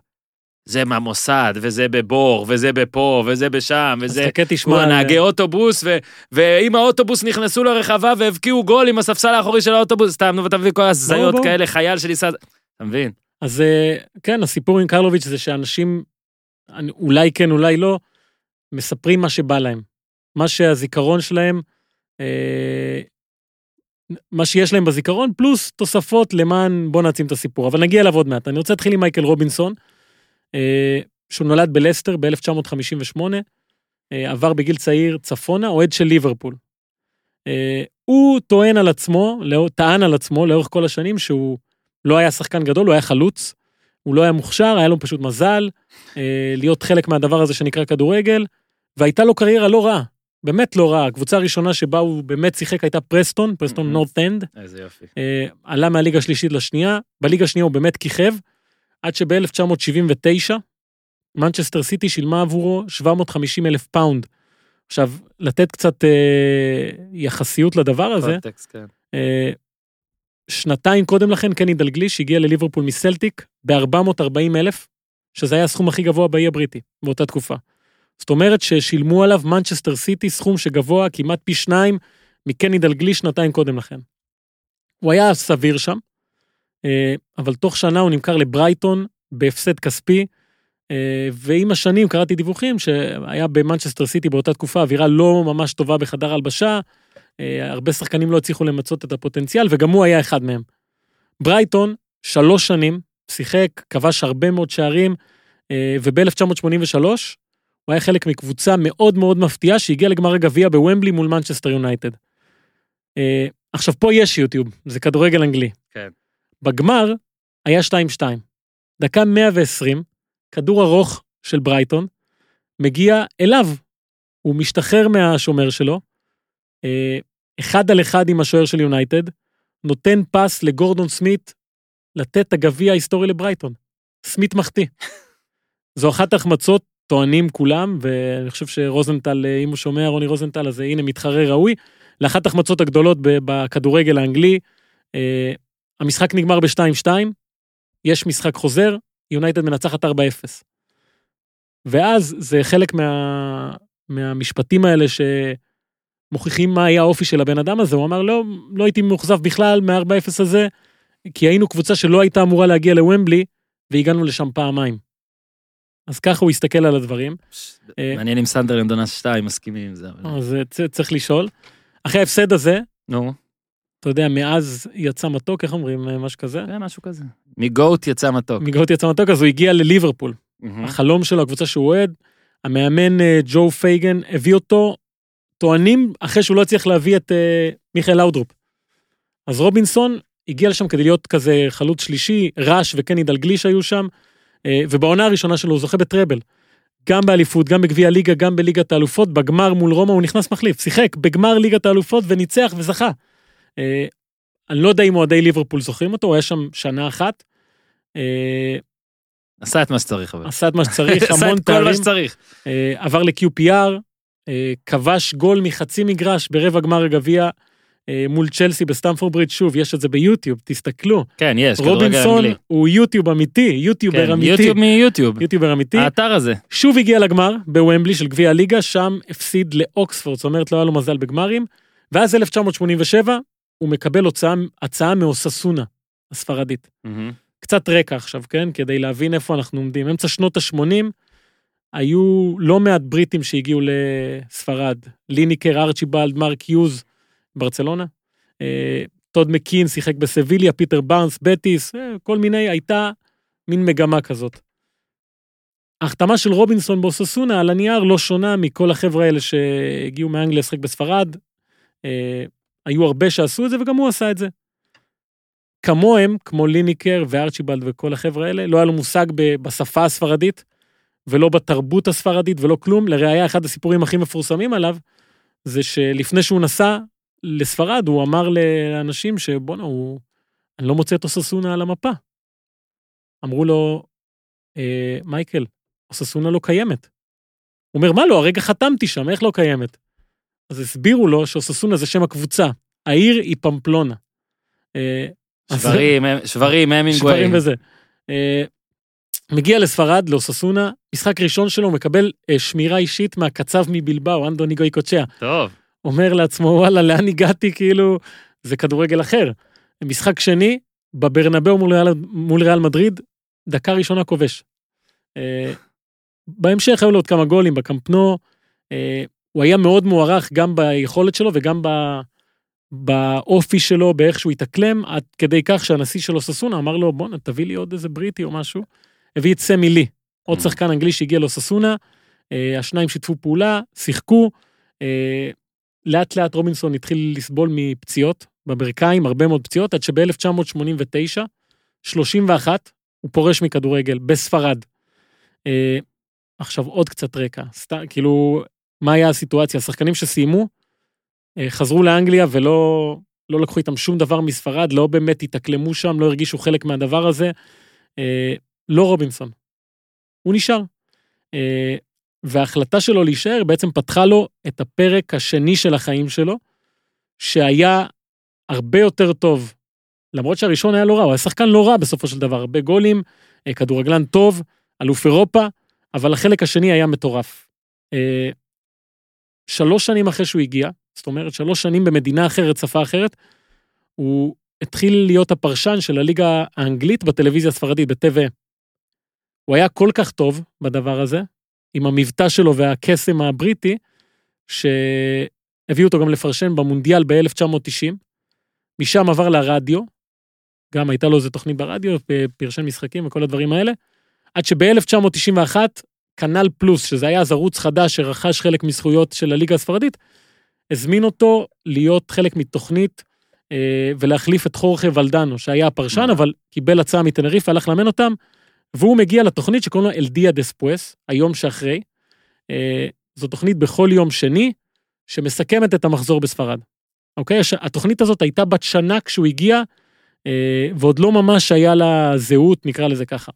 זה מהמוסד, וזה בבור, וזה בפה, וזה בשם, אז וזה... חכה תשמע. הוא הנהגי אוטובוס, ו... ואם האוטובוס נכנסו לרחבה והבקיעו גול עם הספסל האחורי של האוטובוס, סתם, נו, ואתה מביא כל הזיות. כאלה, חייל שניסה... אתה מבין? אז אה, כן, הסיפור עם קרלוביץ' זה שאנשים, אולי כן, אולי לא, מספרים מה שבא להם. מה שהזיכרון שלהם, אה, מה שיש להם בזיכרון, פלוס תוספות למען, בוא נעצים את הסיפור. אבל נגיע אליו עוד מעט. אני רוצה להתחיל עם מייקל רובינסון, שהוא נולד בלסטר ב-1958, אה, עבר בגיל צעיר צפונה, אוהד של ליברפול. אה, הוא טוען על עצמו, טען על עצמו לאורך כל השנים שהוא לא היה שחקן גדול, הוא היה חלוץ, הוא לא היה מוכשר, היה לו פשוט מזל אה, להיות חלק מהדבר הזה שנקרא כדורגל, והייתה לו קריירה לא רעה, באמת לא רעה. הקבוצה הראשונה שבה הוא באמת שיחק הייתה פרסטון, פרסטון. נורת' אנד, איזה יופי. אה, עלה מהליגה השלישית לשנייה, בליגה השנייה הוא באמת כיכב, עד שב-1979, מנצ'סטר סיטי שילמה עבורו 750 אלף פאונד. עכשיו, לתת קצת אה, יחסיות לדבר הזה, קונטקסט, כן. אה, שנתיים קודם לכן קני דלגליש הגיע לליברפול מסלטיק ב-440 אלף, שזה היה הסכום הכי גבוה באי הבריטי באותה תקופה. זאת אומרת ששילמו עליו מנצ'סטר סיטי סכום שגבוה כמעט פי שניים מקני דלגליש שנתיים קודם לכן. הוא היה סביר שם, אבל תוך שנה הוא נמכר לברייטון בהפסד כספי, אה, ועם השנים קראתי דיווחים שהיה במנצ'סטר סיטי באותה תקופה אווירה לא ממש טובה בחדר הלבשה, אה, הרבה שחקנים לא הצליחו למצות את הפוטנציאל, וגם הוא היה אחד מהם. ברייטון, שלוש שנים, שיחק, כבש הרבה מאוד שערים, אה, וב-1983 הוא היה חלק מקבוצה מאוד מאוד מפתיעה שהגיעה לגמר הגביע בוומבלי מול מנצ'סטר יונייטד. אה, עכשיו, פה יש יוטיוב, זה כדורגל אנגלי. כן. בגמר היה 2-2. דקה 120, כדור ארוך של ברייטון, מגיע אליו. הוא משתחרר מהשומר שלו, אה, אחד על אחד עם השוער של יונייטד, נותן פס לגורדון סמית לתת את הגביע ההיסטורי לברייטון. סמית מחטיא. זו אחת ההחמצות, טוענים כולם, ואני חושב שרוזנטל, אה, אם הוא שומע, רוני רוזנטל, אז אה, הנה מתחרה ראוי, לאחת ההחמצות הגדולות בכדורגל האנגלי. המשחק נגמר ב-2-2, יש משחק חוזר, יונייטד מנצחת 4-0. ואז זה חלק מה, מהמשפטים האלה שמוכיחים מה היה האופי של הבן אדם הזה, הוא אמר לא, לא הייתי מאוכזב בכלל מה-4-0 הזה, כי היינו קבוצה שלא הייתה אמורה להגיע לוומבלי, והגענו לשם פעמיים. אז ככה הוא הסתכל על הדברים, אה, מעניין אם סנדרלנד עונה 2 מסכימים עם זה. אז אה, צריך לשאול. אחרי ההפסד הזה, נו, אתה יודע, מעז יצא מתוק, איך אומרים, אה, משהו כזה? זה משהו כזה. מגוט יצא מתוק. מגאות יצא מתוק, אז הוא הגיע לליברפול. החלום שלו, הקבוצה שהוא אוהד, המאמן אה, ג'ו פייגן הביא אותו, טוענים אחרי שהוא לא הצליח להביא את אה, מיכאל לאודרופ. אז רובינסון הגיע לשם כדי להיות כזה חלוץ שלישי, ראש וקני דלגליש היו שם, ובעונה הראשונה שלו הוא זוכה בטראבל. גם באליפות, גם בגביע הליגה, גם בליגת האלופות, בגמר מול רומא הוא נכנס מחליף, שיחק בגמר ליגת האלופות וניצח וזכה. אה, אני לא יודע אם אוהדי ליברפול זוכרים אותו, הוא היה שם שנה אחת. אה, עשה את מה שצריך אבל. עשה את מה שצריך, עשה המון את כל מה תארים, שצריך. אה, עבר ל-QPR, כבש גול מחצי מגרש ברבע גמר הגביע מול צ'לסי בסטמפורד ברידג', שוב, יש את זה ביוטיוב, תסתכלו. כן, יש, כדורגל רובינסון אנגלי. הוא יוטיוב אמיתי, יוטיובר כן, אמיתי. יוטיוב מיוטיוב. יוטיובר אמיתי. האתר הזה. שוב הגיע לגמר בוומבלי של גביע הליגה, שם הפסיד לאוקספורד, זאת אומרת לא היה לו מזל בגמרים, ואז 1987 הוא מקבל הוצאה, הצעה מאוססונה, הספרדית. מהמם. קצת רקע עכשיו, כן? כדי להבין איפה אנחנו עומדים. אמצע שנות ה-80 היו לא מעט בריטים שהגיעו לספרד. ליניקר, ארצ'יבלד, מרק יוז, ברצלונה. אה, טד מקמין שיחק בסביליה, פיטר בארנס, בטיס, אה, כל מיני, הייתה מין מגמה כזאת. ההחתמה של רובינסון באוססונה על הנייר לא שונה מכל החבר'ה האלה שהגיעו מאנגליה לשחק בספרד. היו הרבה שעשו את זה וגם הוא עשה את זה. כמוהם, כמו ליניקר וארצ'יבלד וכל החבר'ה האלה, לא היה לו מושג בשפה הספרדית, ולא בתרבות הספרדית ולא כלום. לראיה, אחד הסיפורים הכי מפורסמים עליו, זה שלפני שהוא נסע לספרד, הוא אמר לאנשים שבואנה, הוא... אני לא מוצא את אוססונה על המפה. אמרו לו, אה, מייקל, אוססונה לא קיימת. הוא אומר, מה לא, הרגע חתמתי שם, איך לא קיימת? אז הסבירו לו שאוססונה זה שם הקבוצה, העיר היא פמפלונה. אה, שברים, שברים, המינגווי. שברים וזה. אה, מגיע לספרד, לאוססונה, משחק ראשון שלו, מקבל אה, שמירה אישית מהקצב מבלבאו, אנדוני גויקוצ'יה. טוב. אומר לעצמו, וואלה, לאן הגעתי? כאילו, זה כדורגל אחר. משחק שני, בברנבאו מול ריאל, מול ריאל מדריד, דקה ראשונה כובש. אה, בהמשך היו לו עוד כמה גולים בקמפנו, אה, הוא היה מאוד מוערך גם ביכולת שלו וגם ב... באופי שלו, באיך שהוא התאקלם, עד כדי כך שהנשיא שלו ססונה אמר לו, בואנה, תביא לי עוד איזה בריטי או משהו. הביא את סמי לי, עוד Mm. שחקן אנגלי שהגיע לאוססונה, אה, השניים שיתפו פעולה, שיחקו, אה, לאט לאט רובינסון התחיל לסבול מפציעות בברכיים, הרבה מאוד פציעות, עד שב-1989, 31, הוא פורש מכדורגל בספרד. אה, עכשיו עוד קצת רקע, סתם, כאילו, מה היה הסיטואציה? השחקנים שסיימו, אה, חזרו לאנגליה ולא לא לקחו איתם שום דבר מספרד, לא באמת התאקלמו שם, לא הרגישו חלק מהדבר הזה. אה, לא רובינסון. הוא נשאר. אה, וההחלטה שלו להישאר בעצם פתחה לו את הפרק השני של החיים שלו, שהיה הרבה יותר טוב, למרות שהראשון היה לא רע, הוא היה שחקן לא רע בסופו של דבר, הרבה גולים, כדורגלן טוב, אלוף אירופה, אבל החלק השני היה מטורף. שלוש שנים אחרי שהוא הגיע, זאת אומרת שלוש שנים במדינה אחרת, שפה אחרת, הוא התחיל להיות הפרשן של הליגה האנגלית בטלוויזיה הספרדית, בטבע. הוא היה כל כך טוב בדבר הזה, עם המבטא שלו והקסם הבריטי, שהביאו אותו גם לפרשן במונדיאל ב-1990. משם עבר לרדיו, גם הייתה לו איזה תוכנית ברדיו, פרשן משחקים וכל הדברים האלה, עד שב-1991, קנאל פלוס, שזה היה אז ערוץ חדש שרכש חלק מזכויות של הליגה הספרדית, הזמין אותו להיות חלק מתוכנית אה, ולהחליף את חורחה ולדנו, שהיה הפרשן, מה? אבל קיבל הצעה מטנריף, הלך לאמן אותם, והוא מגיע לתוכנית שקוראים לה El día después, היום שאחרי. אה, זו תוכנית בכל יום שני, שמסכמת את המחזור בספרד. אוקיי? התוכנית הזאת הייתה בת שנה כשהוא הגיע, אה, ועוד לא ממש היה לה זהות, נקרא לזה ככה.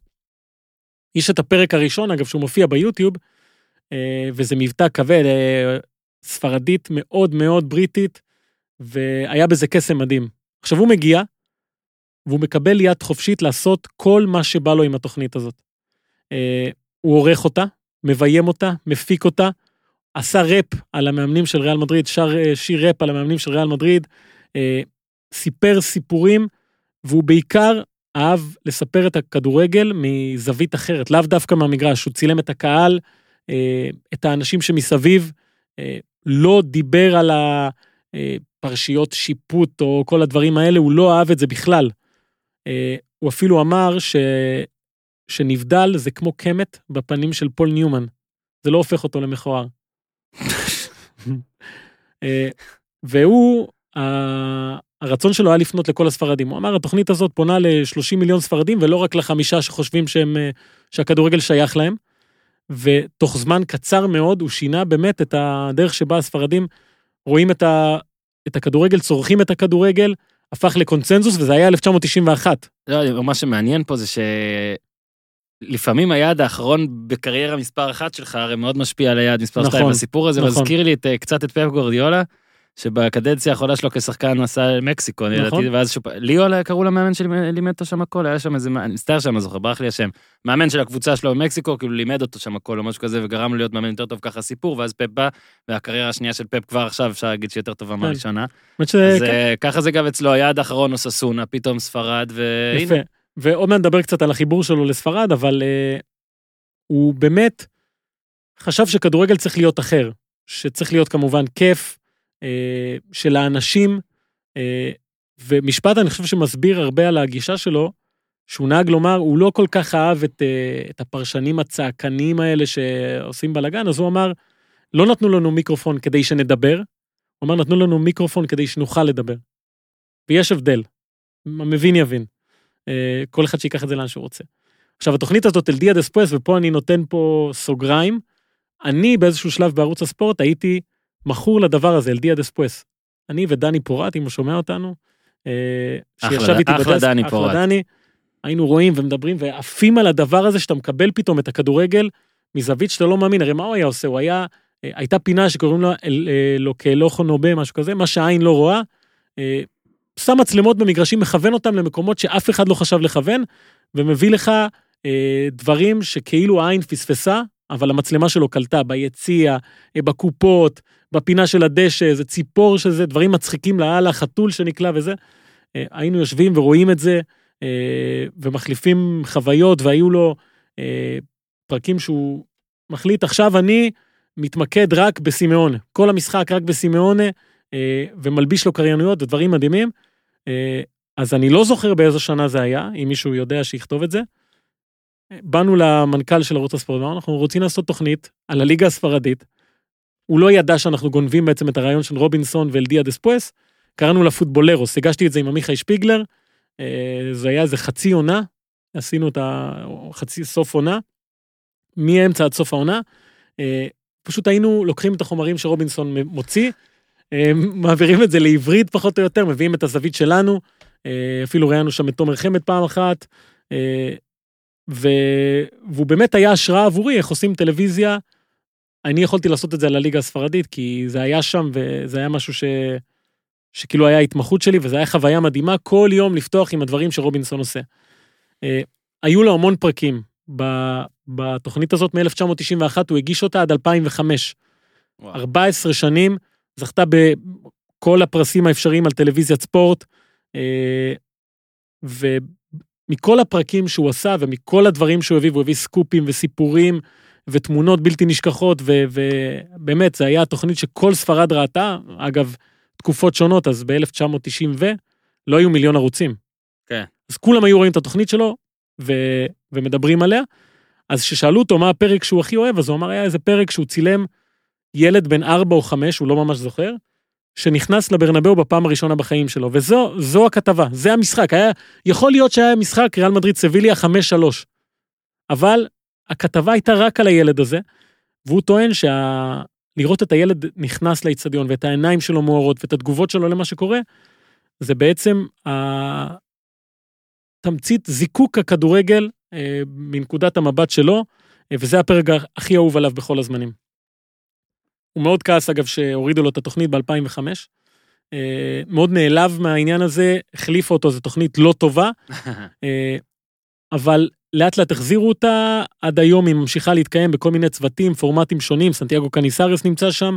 יש את הפרק הראשון, אגב, שהוא מופיע ביוטיוב, אה, וזה מבטא כבד, אה, ספרדית מאוד מאוד בריטית, והיה בזה קסם מדהים. עכשיו הוא מגיע, והוא מקבל יד חופשית לעשות כל מה שבא לו עם התוכנית הזאת. אה, הוא עורך אותה, מביים אותה, מפיק אותה, עשה ראפ על המאמנים של ריאל מדריד, שר שיר ראפ על המאמנים של ריאל מדריד, סיפר סיפורים, והוא בעיקר אהב לספר את הכדורגל מזווית אחרת, לאו דווקא מהמגרש, הוא צילם את הקהל, אה, את האנשים שמסביב, אה, לא דיבר על הפרשיות שיפוט או כל הדברים האלה, הוא לא אהב את זה בכלל. אה, הוא אפילו אמר ש... שנבדל זה כמו קמט בפנים של פול ניומן. זה לא הופך אותו למכוער. והוא, הרצון שלו היה לפנות לכל הספרדים. הוא אמר, התוכנית הזאת פונה ל-30 מיליון ספרדים, ולא רק לחמישה שחושבים שהם, אה, שהכדורגל שייך להם. ותוך זמן קצר מאוד הוא שינה באמת את הדרך שבה הספרדים רואים את, ה, את הכדורגל, צורכים את הכדורגל, הפך לקונצנזוס, וזה היה 1991. לא, מה שמעניין פה זה שלפעמים היעד האחרון בקריירה מספר אחת שלך הרי מאוד משפיע על היעד מספר נכון, שתיים. הסיפור הזה נכון. מזכיר לי את, אה, קצת את פפ גורדיולה, שבקדנציה האחרונה שלו כשחקן נסע למקסיקו, נכון. ואז שוב, ליאו קראו למאמן שלימד אותו שם הכל, היה שם איזה, אני מצטער שאני לא זוכר, ברח לי השם. מאמן של הקבוצה שלו במקסיקו, כאילו לימד אותו שם הכל או משהו כזה, וגרם לו להיות מאמן יותר טוב ככה סיפור, ואז פפ בא, והקריירה השנייה של פפ כבר עכשיו אפשר להגיד שהיא יותר טובה כן. מהראשונה. אז כן, אה, ככה זה גם אצלו, היעד האחרון אוססונה, פתאום ספרד, והנה. ועוד מעט נדבר קצת על החיבור שלו לספרד, אבל אה, הוא באמת חשב שכדורגל צריך להיות אחר, שצריך להיות כמובן כיף, של האנשים, אה, ומשפט אני חושב שמסביר הרבה על הגישה שלו, שהוא נהג לומר, הוא לא כל כך אהב את, אה, את הפרשנים הצעקניים האלה שעושים בלאגן, אז הוא אמר, לא נתנו לנו מיקרופון כדי שנדבר, הוא אמר, נתנו לנו מיקרופון כדי שנוכל לדבר. ויש הבדל, המבין יבין. אה, כל אחד שיקח את זה לאן שהוא רוצה. עכשיו, התוכנית הזאת, אל דיה דספוס, ופה אני נותן פה סוגריים, אני באיזשהו שלב בערוץ הספורט הייתי מכור לדבר הזה, אל דיה דספוס. אני ודני פורט, אם הוא שומע אותנו, אה, אחלה, שישב איתי אחלה בדסק, דני פורט. דני, היינו רואים ומדברים ועפים על הדבר הזה שאתה מקבל פתאום את הכדורגל מזווית שאתה לא מאמין, הרי מה הוא היה עושה? הוא היה, אה, הייתה פינה שקוראים לה אה, נובה, משהו כזה, מה שהעין לא רואה. אה, שם מצלמות במגרשים, מכוון אותם למקומות שאף אחד לא חשב לכוון, ומביא לך אה, דברים שכאילו העין פספסה, אבל המצלמה שלו קלטה ביציע, אה, בקופות, בפינה של הדשא, איזה ציפור שזה, דברים מצחיקים לאללה, חתול שנקלע וזה. אה, היינו יושבים ורואים את זה, אה, ומחליפים חוויות, והיו לו אה, פרקים שהוא מחליט, עכשיו אני מתמקד רק בסימאונה. כל המשחק רק בסימאונה, ומלביש לו קריינויות ודברים מדהימים. אז אני לא זוכר באיזו שנה זה היה, אם מישהו יודע שיכתוב את זה. באנו למנכ"ל של ערוץ הספורט, אנחנו רוצים לעשות תוכנית על הליגה הספרדית. הוא לא ידע שאנחנו גונבים בעצם את הרעיון של רובינסון ואלדיה דספואס, קראנו לה פוטבולרוס, הגשתי את זה עם עמיחי שפיגלר, אה, זה היה איזה חצי עונה, עשינו את החצי סוף עונה, מאמצע עד סוף העונה. אה, פשוט היינו לוקחים את החומרים שרובינסון מוציא, אה, מעבירים את זה לעברית פחות או יותר, מביאים את הזווית שלנו, אפילו ראיינו שם את תומר חמד פעם אחת, ו... והוא באמת היה השראה עבורי איך עושים טלוויזיה. אני יכולתי לעשות את זה על הליגה הספרדית, כי זה היה שם וזה היה משהו ש... שכאילו היה התמחות שלי, וזו הייתה חוויה מדהימה כל יום לפתוח עם הדברים שרובינסון עושה. אה, היו לו המון פרקים ב- בתוכנית הזאת מ-1991, הוא הגיש אותה עד 2005. וואו. 14 שנים, זכתה בכל הפרסים האפשריים על טלוויזיית ספורט, אה, ומכל הפרקים שהוא עשה ומכל הדברים שהוא הביא, והוא הביא סקופים וסיפורים ותמונות בלתי נשכחות, ו- ובאמת, זו הייתה תוכנית שכל ספרד ראתה, אגב, תקופות שונות, אז ב-1990 ו... לא היו מיליון ערוצים. כן. אז כולם היו רואים את התוכנית שלו ו... ומדברים עליה. אז כששאלו אותו מה הפרק שהוא הכי אוהב, אז הוא אמר, היה איזה פרק שהוא צילם ילד בן ארבע או חמש, הוא לא ממש זוכר, שנכנס לברנבאו בפעם הראשונה בחיים שלו, וזו זו הכתבה, זה המשחק. היה, יכול להיות שהיה משחק ריאל מדריד סביליה 5-3, אבל הכתבה הייתה רק על הילד הזה, והוא טוען שה... לראות את הילד נכנס לאיצטדיון ואת העיניים שלו מאורות ואת התגובות שלו למה שקורה, זה בעצם תמצית זיקוק הכדורגל אה, מנקודת המבט שלו, אה, וזה הפרק הכי אהוב עליו בכל הזמנים. הוא מאוד כעס, אגב, שהורידו לו את התוכנית ב-2005. אה, מאוד נעלב מהעניין הזה, החליפו אותו, זו תוכנית לא טובה, אה, אבל לאט לאט החזירו אותה, עד היום היא ממשיכה להתקיים בכל מיני צוותים, פורמטים שונים, סנטיאגו קניסרס נמצא שם,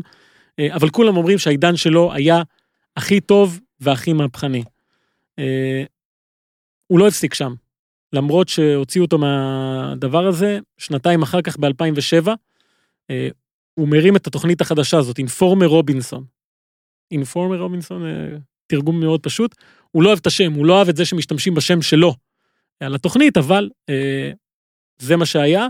אה, אבל כולם אומרים שהעידן שלו היה הכי טוב והכי מהפכני. אה, הוא לא הפסיק שם. למרות שהוציאו אותו מהדבר הזה, שנתיים אחר כך, ב-2007, אה, הוא מרים את התוכנית החדשה הזאת, אינפורמר רובינסון. אינפורמר רובינסון, תרגום מאוד פשוט. הוא לא אוהב את השם, הוא לא אוהב את זה שמשתמשים בשם שלו על התוכנית, אבל אה, זה מה שהיה,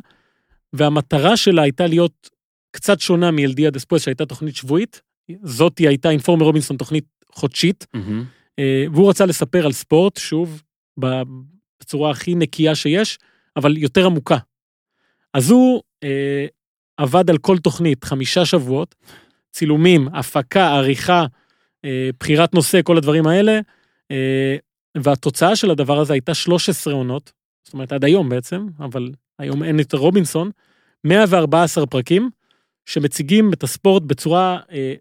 והמטרה שלה הייתה להיות קצת שונה מאלדיה דספוס, שהייתה תוכנית שבועית. זאתי הייתה אינפורמר רובינסון, תוכנית חודשית. מהמם. אה, והוא רצה לספר על ספורט, שוב, בצורה הכי נקייה שיש, אבל יותר עמוקה. אז הוא אה, עבד על כל תוכנית חמישה שבועות, צילומים, הפקה, עריכה, אה, בחירת נושא, כל הדברים האלה, אה, והתוצאה של הדבר הזה הייתה 13 עונות, זאת אומרת עד היום בעצם, אבל היום אין יותר רובינסון, 114 פרקים, שמציגים את הספורט בצורה, אה,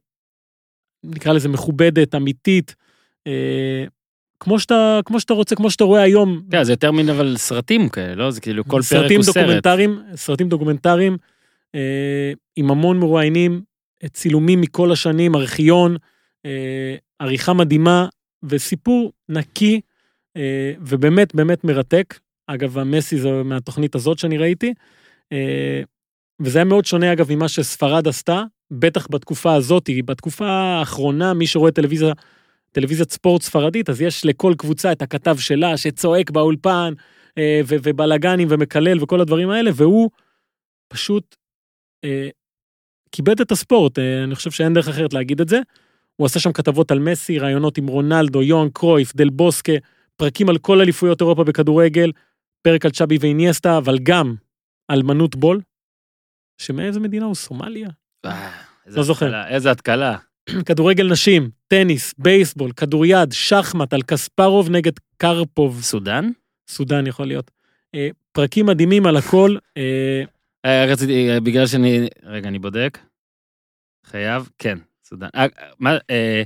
נקרא לזה מכובדת, אמיתית, אה, כמו שאתה, כמו שאתה רוצה, כמו שאתה רואה היום. כן, זה יותר מין אבל סרטים כאלה, לא? זה כאילו כל פרק הוא סרט. סרטים דוקומנטריים, אה, עם המון מרואיינים, צילומים מכל השנים, ארכיון, אה, עריכה מדהימה, וסיפור נקי, אה, ובאמת באמת מרתק. אגב, המסי זה מהתוכנית הזאת שאני ראיתי. אה, וזה היה מאוד שונה, אגב, ממה שספרד עשתה, בטח בתקופה הזאת, בתקופה האחרונה, מי שרואה טלוויזיה, טלוויזיית ספורט ספרדית, אז יש לכל קבוצה את הכתב שלה, שצועק באולפן, אה, ו- ובלאגנים ומקלל וכל הדברים האלה, והוא פשוט אה, כיבד את הספורט, אה, אני חושב שאין דרך אחרת להגיד את זה. הוא עשה שם כתבות על מסי, ראיונות עם רונלדו, יוהאן קרויף, דל בוסקה, פרקים על כל אליפויות אירופה בכדורגל, פרק על צ'אבי ואיניאסטה, אבל גם על מנות בול, שמאיזה מדינה הוא? סומליה? אה, לא זוכר. איזה התקלה. כדורגל נשים, טניס, בייסבול, כדוריד, שחמט, על קספרוב נגד קרפוב, סודן? סודן יכול להיות. אה, פרקים מדהימים על הכל. אה, רציתי, בגלל שאני... רגע, אני בודק. חייב? כן, סודן. אה, מה, אה,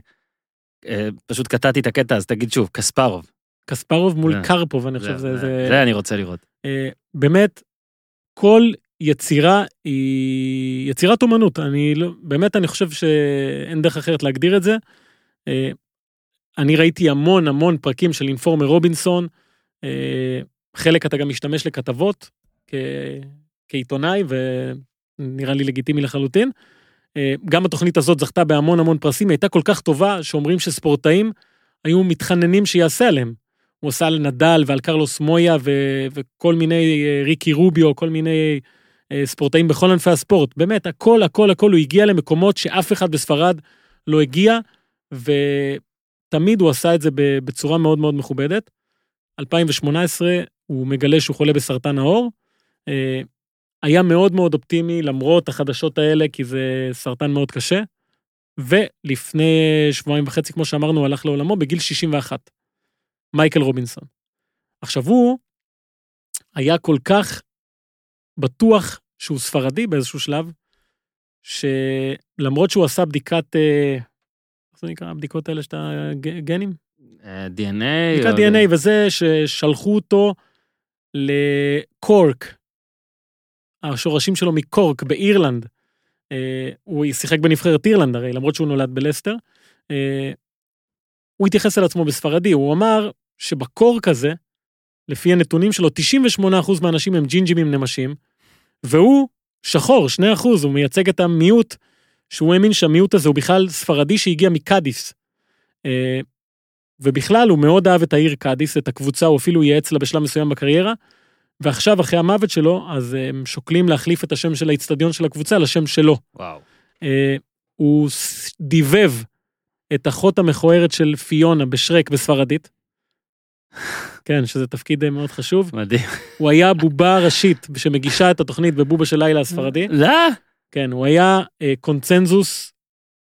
אה, פשוט קטעתי את הקטע, אז תגיד שוב, קספרוב. קספרוב מול קרפוב, אני חושב זה- זה... אני רוצה לראות. באמת, כל יצירה היא יצירת אומנות. אני לא, באמת, אני חושב שאין דרך אחרת להגדיר את זה. אני ראיתי המון המון פרקים של אינפורמר רובינסון. חלק אתה גם משתמש לכתבות כ, כעיתונאי, ונראה לי לגיטימי לחלוטין. אה, גם התוכנית הזאת זכתה בהמון המון פרסים, הייתה כל כך טובה, שאומרים שספורטאים היו מתחננים שיעשה עליהם. הוא עשה על נדל ועל קרלוס מויה ו- וכל מיני אה, ריקי רוביו, כל מיני אה, ספורטאים בכל ענפי הספורט. באמת, הכל, הכל, הכל, הוא הגיע למקומות שאף אחד בספרד לא הגיע, ותמיד הוא עשה את זה בצורה מאוד מאוד מכובדת. 2018, הוא מגלה שהוא חולה בסרטן העור. אה, היה מאוד מאוד אופטימי למרות החדשות האלה, כי זה סרטן מאוד קשה. ולפני שבועיים וחצי, כמו שאמרנו, הלך לעולמו בגיל 61. מייקל רובינסון. עכשיו הוא היה כל כך בטוח שהוא ספרדי באיזשהו שלב, שלמרות שהוא עשה בדיקת, אה, איך זה נקרא, הבדיקות האלה שאתה, גנים? אה, DNA? בדיקת או- DNA וזה, ששלחו אותו לקורק, השורשים שלו מקורק באירלנד. אה, הוא שיחק בנבחרת אירלנד הרי, למרות שהוא נולד בלסטר. אה, הוא התייחס אל עצמו בספרדי, הוא אמר שבקורק הזה, לפי הנתונים שלו, 98% מהאנשים הם ג'ינג'ימים נמשים, והוא שחור, 2%, הוא מייצג את המיעוט, שהוא האמין שהמיעוט הזה הוא בכלל ספרדי שהגיע מקאדיס. אה, ובכלל, הוא מאוד אהב את העיר קאדיס, את הקבוצה, הוא אפילו ייעץ לה בשלב מסוים בקריירה, ועכשיו, אחרי המוות שלו, אז אה, הם שוקלים להחליף את השם של האיצטדיון של הקבוצה לשם שלו. וואו. אה, הוא דיבב את אחות המכוערת של פיונה בשרק בספרדית. כן, שזה תפקיד אה, מאוד חשוב. מדהים. הוא היה בובה ראשית שמגישה את התוכנית בבובה של לילה הספרדי. לא? כן, הוא היה אה, קונצנזוס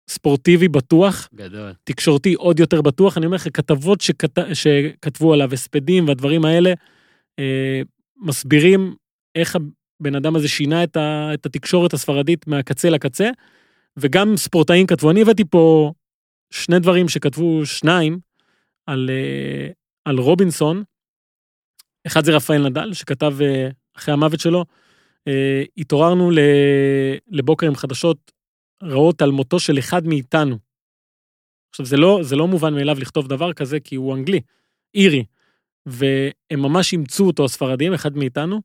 ספורטיבי בטוח, גדול. תקשורתי עוד יותר בטוח. אני אומר לך, כתבות שכת... שכתבו עליו, הספדים והדברים האלה, אה, מסבירים איך הבן אדם הזה שינה את, ה... את התקשורת הספרדית מהקצה לקצה, וגם ספורטאים כתבו. אני הבאתי פה שני דברים שכתבו שניים על, אה, על רובינסון. אחד זה רפאל נדל, שכתב אה, אחרי המוות שלו, אה, התעוררנו. לבוקר עם חדשות רעות על מותו של אחד מאיתנו. עכשיו, זה לא, זה לא מובן מאליו לכתוב דבר כזה, כי הוא אנגלי, אירי, והם ממש אימצו אותו, הספרדים, אחד מאיתנו.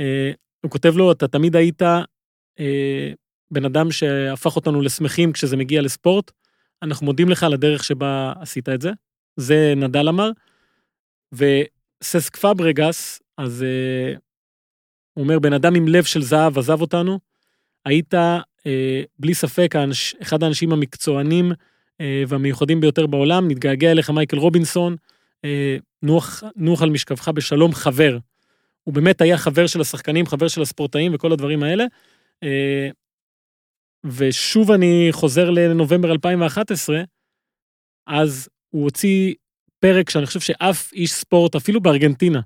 אה, הוא כותב לו, אתה תמיד היית אה, בן אדם שהפך אותנו לשמחים כשזה מגיע לספורט, אנחנו מודים לך על הדרך שבה עשית את זה. זה נדל אמר. וססק פברגס, אז אה, הוא אומר, בן אדם עם לב של זהב עזב אותנו, היית בלי ספק אחד האנשים המקצוענים והמיוחדים ביותר בעולם, נתגעגע אליך מייקל רובינסון, נוח, נוח על משכבך בשלום חבר. הוא באמת היה חבר של השחקנים, חבר של הספורטאים וכל הדברים האלה. אה, ושוב אני חוזר לנובמבר 2011, אז הוא הוציא פרק שאני חושב שאף איש ספורט, אפילו בארגנטינה,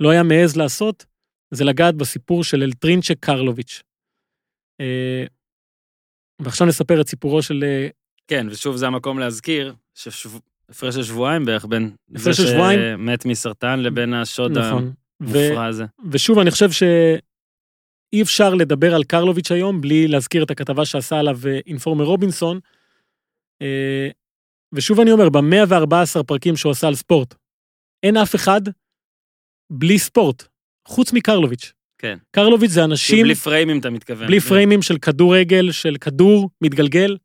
לא היה מעז לעשות, זה לגעת בסיפור של אלטרינצ'ה קרלוביץ'. אה, ועכשיו נספר את סיפורו של... אה, כן, ושוב זה המקום להזכיר, שהפרש של שבועיים בערך בין זה הפרש. שמת מסרטן לבין השוד נכון. המופרע הזה. ושוב, אני חושב שאי אפשר לדבר על קרלוביץ' היום בלי להזכיר את הכתבה שעשה עליו אה, אינפורמר רובינסון. אה, ושוב אני אומר, ב-114 פרקים שהוא עשה על ספורט, אין אף אחד בלי ספורט, חוץ מקרלוביץ'. כן. קרלוביץ' זה אנשים בלי פריימים אתה מתכוון. בלי פריימים של כדורגל, של כדור מתגלגל,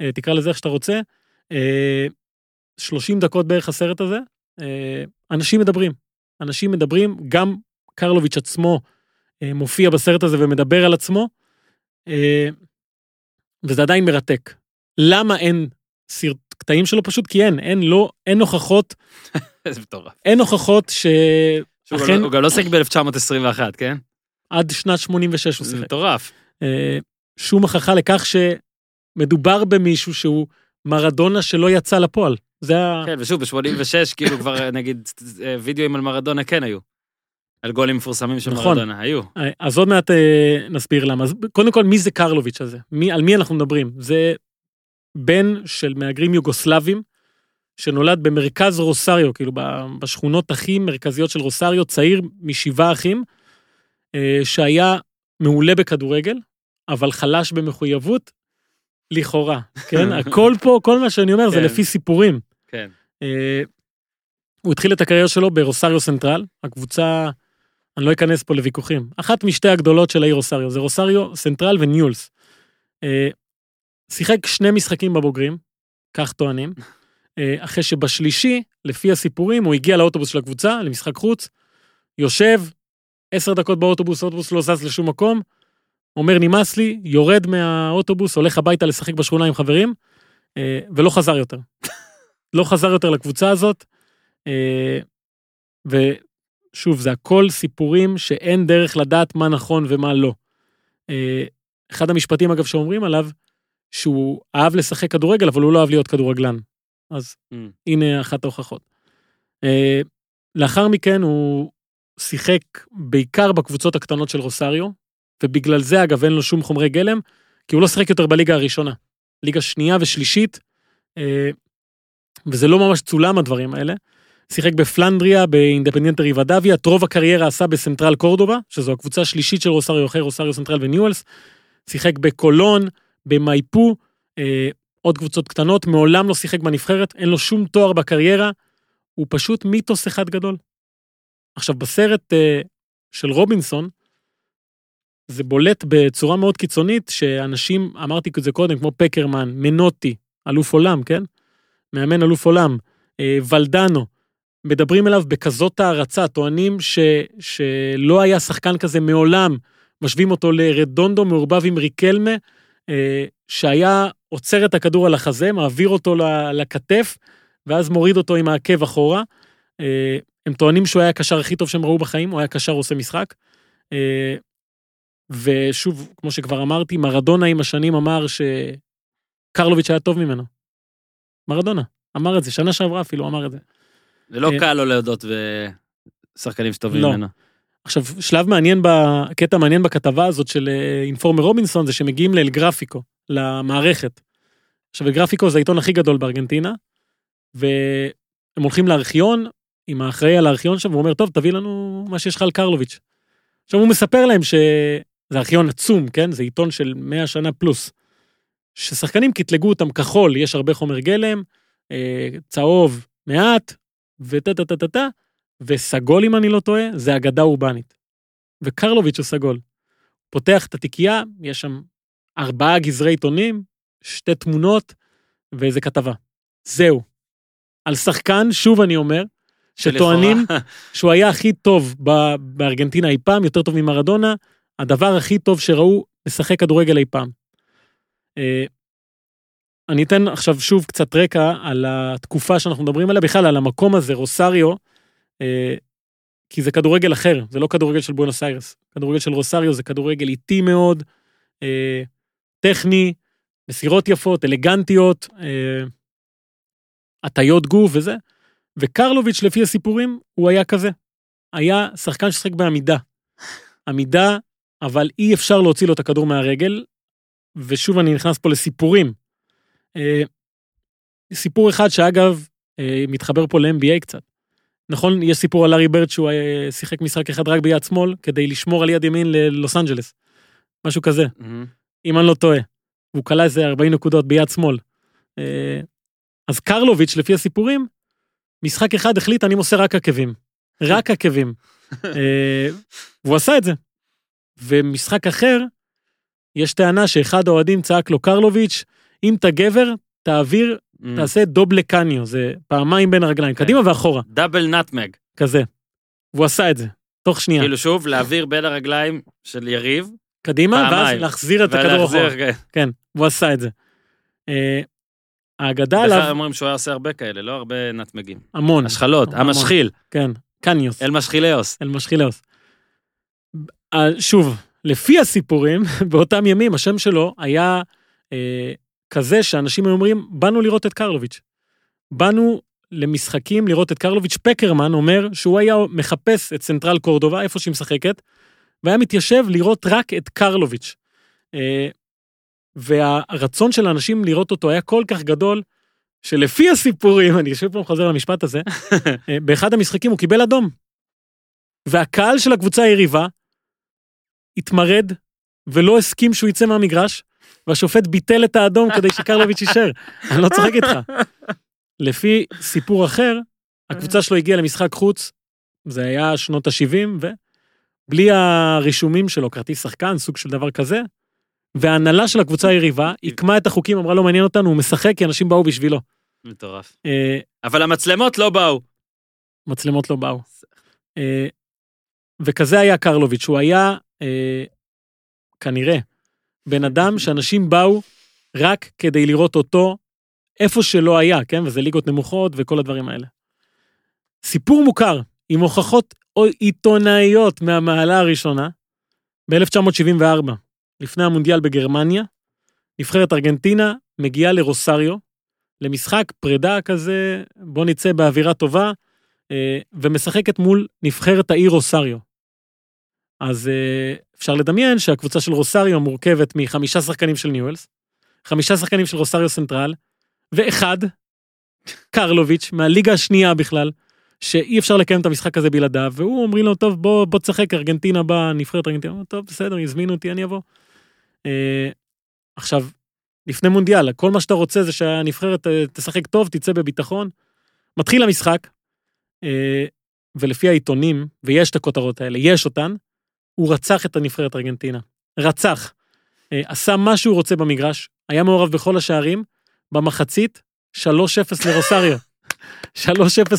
אה, תקרא לזה איך שאתה רוצה. אה, 30 דקות בערך הסרט הזה, אה, אנשים מדברים. אנשים מדברים, גם קרלוביץ' עצמו אה, מופיע בסרט הזה ומדבר על עצמו, אה, וזה עדיין מרתק. למה אין סרט קטעים שלו? פשוט כי אין, אין, לא, אין הוכחות, זה מטורף. אין הוכחות גם שאכן לא- הוא גם לא שיחק ב-1921, כן? עד שנת 86 הוא זה שיחק. מטורף. אה, שום הוכחה לכך שמדובר במישהו שהוא מרדונה שלא יצא לפועל. זה ה... כן, ושוב, ב-86, כאילו כבר נגיד וידאוים על מרדונה כן היו. על גולים מפורסמים של נכון. מרדונה, היו. אה, אז עוד מעט אה, נסביר למה. אז קודם כל, מי זה קרלוביץ' הזה? מי, על מי אנחנו מדברים? זה בן של מהגרים יוגוסלבים, שנולד במרכז רוסריו, כאילו בשכונות הכי מרכזיות של רוסריו, צעיר משבעה אחים, אה, שהיה מעולה בכדורגל, אבל חלש במחויבות, לכאורה, כן? הכל פה, כל מה שאני אומר זה כן. לפי סיפורים. כן. אה, הוא התחיל את הקריירה שלו ברוסריו סנטרל, הקבוצה, אני לא אכנס פה לוויכוחים, אחת משתי הגדולות של העיר רוסריו, זה רוסריו סנטרל וניולס. אה, שיחק שני משחקים בבוגרים, כך טוענים, אה, אחרי שבשלישי, לפי הסיפורים, הוא הגיע לאוטובוס של הקבוצה, למשחק חוץ, יושב, עשר דקות באוטובוס, האוטובוס לא זז לשום מקום, אומר נמאס לי, יורד מהאוטובוס, הולך הביתה לשחק בשכונה עם חברים, ולא חזר יותר. לא חזר יותר לקבוצה הזאת. אה, ושוב, זה הכל סיפורים שאין דרך לדעת מה נכון ומה לא. אה, אחד המשפטים, אגב, שאומרים עליו, שהוא אהב לשחק כדורגל, אבל הוא לא אהב להיות כדורגלן. אז Mm. הנה אחת ההוכחות. אה, לאחר מכן הוא שיחק בעיקר בקבוצות הקטנות של רוסריו, ובגלל זה, אגב, אין לו שום חומרי גלם, כי הוא לא שיחק יותר בליגה הראשונה. ליגה שנייה ושלישית, וזה לא ממש צולם הדברים האלה. שיחק בפלנדריה, באינדפנדנטה ריבדביה, את רוב הקריירה עשה בסנטרל קורדובה, שזו הקבוצה השלישית של רוסריו אחרי רוסריו סנטרל וניואלס. שיחק בקולון, במייפו, אה, עוד קבוצות קטנות, מעולם לא שיחק בנבחרת, אין לו שום תואר בקריירה, הוא פשוט מיתוס אחד גדול. עכשיו, בסרט אה, של רובינסון, זה בולט בצורה מאוד קיצונית, שאנשים, אמרתי את זה קודם, כמו פקרמן, מנוטי, אלוף עולם, כן? מאמן אלוף עולם, אה, ולדנו, מדברים אליו בכזאת הערצה, טוענים ש, שלא היה שחקן כזה מעולם, משווים אותו לרדונדו מעורבב עם ריקלמה, אה, שהיה עוצר את הכדור על החזה, מעביר אותו לכתף, ואז מוריד אותו עם העקב אחורה. אה, הם טוענים שהוא היה הקשר הכי טוב שהם ראו בחיים, הוא היה קשר עושה משחק. ושוב, כמו שכבר אמרתי, מרדונה עם השנים אמר שקרלוביץ' היה טוב ממנו. מרדונה, אמר את זה, שנה שעברה אפילו אמר את זה. זה לא אה, קל לו להודות בשחקנים שטובים לא. ממנו. עכשיו, שלב מעניין, קטע מעניין בכתבה הזאת של אה, אינפורמר רובינסון, זה שמגיעים לאל גרפיקו, למערכת. עכשיו, אל גרפיקו זה העיתון הכי גדול בארגנטינה, והם הולכים לארכיון, עם האחראי על הארכיון שם, והוא אומר, טוב, תביא לנו מה שיש לך על קרלוביץ'. עכשיו, הוא מספר להם שזה ארכיון עצום, כן? זה עיתון של 100 שנה פלוס. ששחקנים קטלגו אותם כחול, יש הרבה חומר גלם, אה, צהוב מעט, וטה טה טה טה טה, וסגול, אם אני לא טועה, זה אגדה אורבנית. וקרלוביץ' הוא סגול. פותח את התיקייה, יש שם ארבעה גזרי עיתונים, שתי תמונות ואיזה כתבה. זהו. על שחקן, שוב אני אומר, שטוענים שהוא היה הכי טוב בארגנטינה אי פעם, יותר טוב ממרדונה, הדבר הכי טוב שראו לשחק כדורגל אי פעם. אה, אני אתן עכשיו שוב קצת רקע על התקופה שאנחנו מדברים עליה, בכלל על המקום הזה, רוסריו, אה, כי זה כדורגל אחר, זה לא כדורגל של בואנוס איירס. כדורגל של רוסריו זה כדורגל איטי מאוד, אה, טכני, מסירות יפות, אלגנטיות, הטיות גוף וזה. וקרלוביץ', לפי הסיפורים, הוא היה כזה. היה שחקן ששחק בעמידה. עמידה, אבל אי אפשר להוציא לו את הכדור מהרגל. ושוב, אני נכנס פה לסיפורים. אה, סיפור אחד שאגב, אה, מתחבר פה ל-NBA קצת. נכון, יש סיפור על לארי ברד שהוא אה, שיחק משחק אחד רק ביד שמאל, כדי לשמור על יד ימין ללוס אנג'לס. משהו כזה, מהמם. אם אני לא טועה. והוא כלה איזה 40 נקודות ביד שמאל. אז קרלוביץ', לפי הסיפורים, משחק אחד החליט, אני מוסר רק עקבים. רק עקבים. והוא עשה את זה. ומשחק אחר, יש טענה שאחד האוהדים צעק לו, קרלוביץ', אם אתה גבר, תעביר, מהמם. תעשה דובלה קניו, זה פעמיים בין הרגליים, כן. קדימה ואחורה, דאבל נטמג. כזה. והוא עשה את זה, תוך שנייה. כאילו שוב, להעביר בין הרגליים של יריב, קדימה, ואז פעמיים. להחזיר את הכדור אחורה. ולהחזיר... כן, הוא עשה את זה. אה, האגדה בכלל עליו, אומרים שהוא היה עושה הרבה כאלה, לא הרבה נטמגים. המון, השחלות, המון. המשחיל, כן, caños, אל משחיליוס. אל משחילאוס. אה, שוב, לפי הסיפורים, באותם ימים השם שלו היה אה, כזה שאנשים היו אומרים, באנו לראות את קרלוביץ'. באנו למשחקים לראות את קרלוביץ'. פקרמן אומר שהוא היה מחפש את סנטרל קורדובה, איפה שהיא משחקת, והיה מתיישב לראות רק את קרלוביץ'. אה, והרצון של האנשים לראות אותו היה כל כך גדול, שלפי הסיפורים, אני שוב פעם חוזר למשפט הזה, אה, באחד המשחקים הוא קיבל אדום. והקהל של הקבוצה היריבה התמרד ולא הסכים שהוא יצא מהמגרש, והשופט ביטל את האדום כדי שקרלוביץ' יישאר. אני לא צוחק איתך. לפי סיפור אחר, הקבוצה שלו הגיעה למשחק חוץ, זה היה שנות ה-70, ובלי הרישומים שלו, כרטיס שחקן, סוג של דבר כזה, וההנהלה של הקבוצה היריבה עיקמה את החוקים, אמרה לא מעניין אותנו, הוא משחק כי אנשים באו בשבילו. מטורף. אה, אבל המצלמות לא באו. מצלמות לא באו. אה, וכזה היה קרלוביץ', הוא היה אה, כנראה בן אדם שאנשים באו רק כדי לראות אותו איפה שלא היה, כן? וזה ליגות נמוכות וכל הדברים האלה. סיפור מוכר, עם הוכחות עיתונאיות מהמעלה הראשונה, ב-1974, לפני המונדיאל בגרמניה, נבחרת ארגנטינה מגיעה לרוסריו, למשחק פרידה כזה, בוא נצא באווירה טובה, אה, ומשחקת מול נבחרת העיר רוסריו. אז אה, אפשר לדמיין שהקבוצה של רוסריו מורכבת מחמישה שחקנים של ניואלס, חמישה שחקנים של רוסריו סנטרל, ואחד, קרלוביץ', מהליגה השנייה בכלל, שאי אפשר לקיים את המשחק הזה בלעדיו, והוא אומרים לו, טוב, בוא, בוא תשחק, ארגנטינה באה, נבחרת ארגנטינה, טוב, בסדר, הזמינו אותי, אני אבוא. אה, עכשיו, לפני מונדיאל, כל מה שאתה רוצה זה שהנבחרת אה, תשחק טוב, תצא בביטחון. מתחיל המשחק, אה, ולפי העיתונים, ויש את הכותרות האלה, יש אותן, הוא רצח את הנבחרת ארגנטינה. רצח. אה, עשה מה שהוא רוצה במגרש, היה מעורב בכל השערים, במחצית, 3-0 לרוסריו. 3-0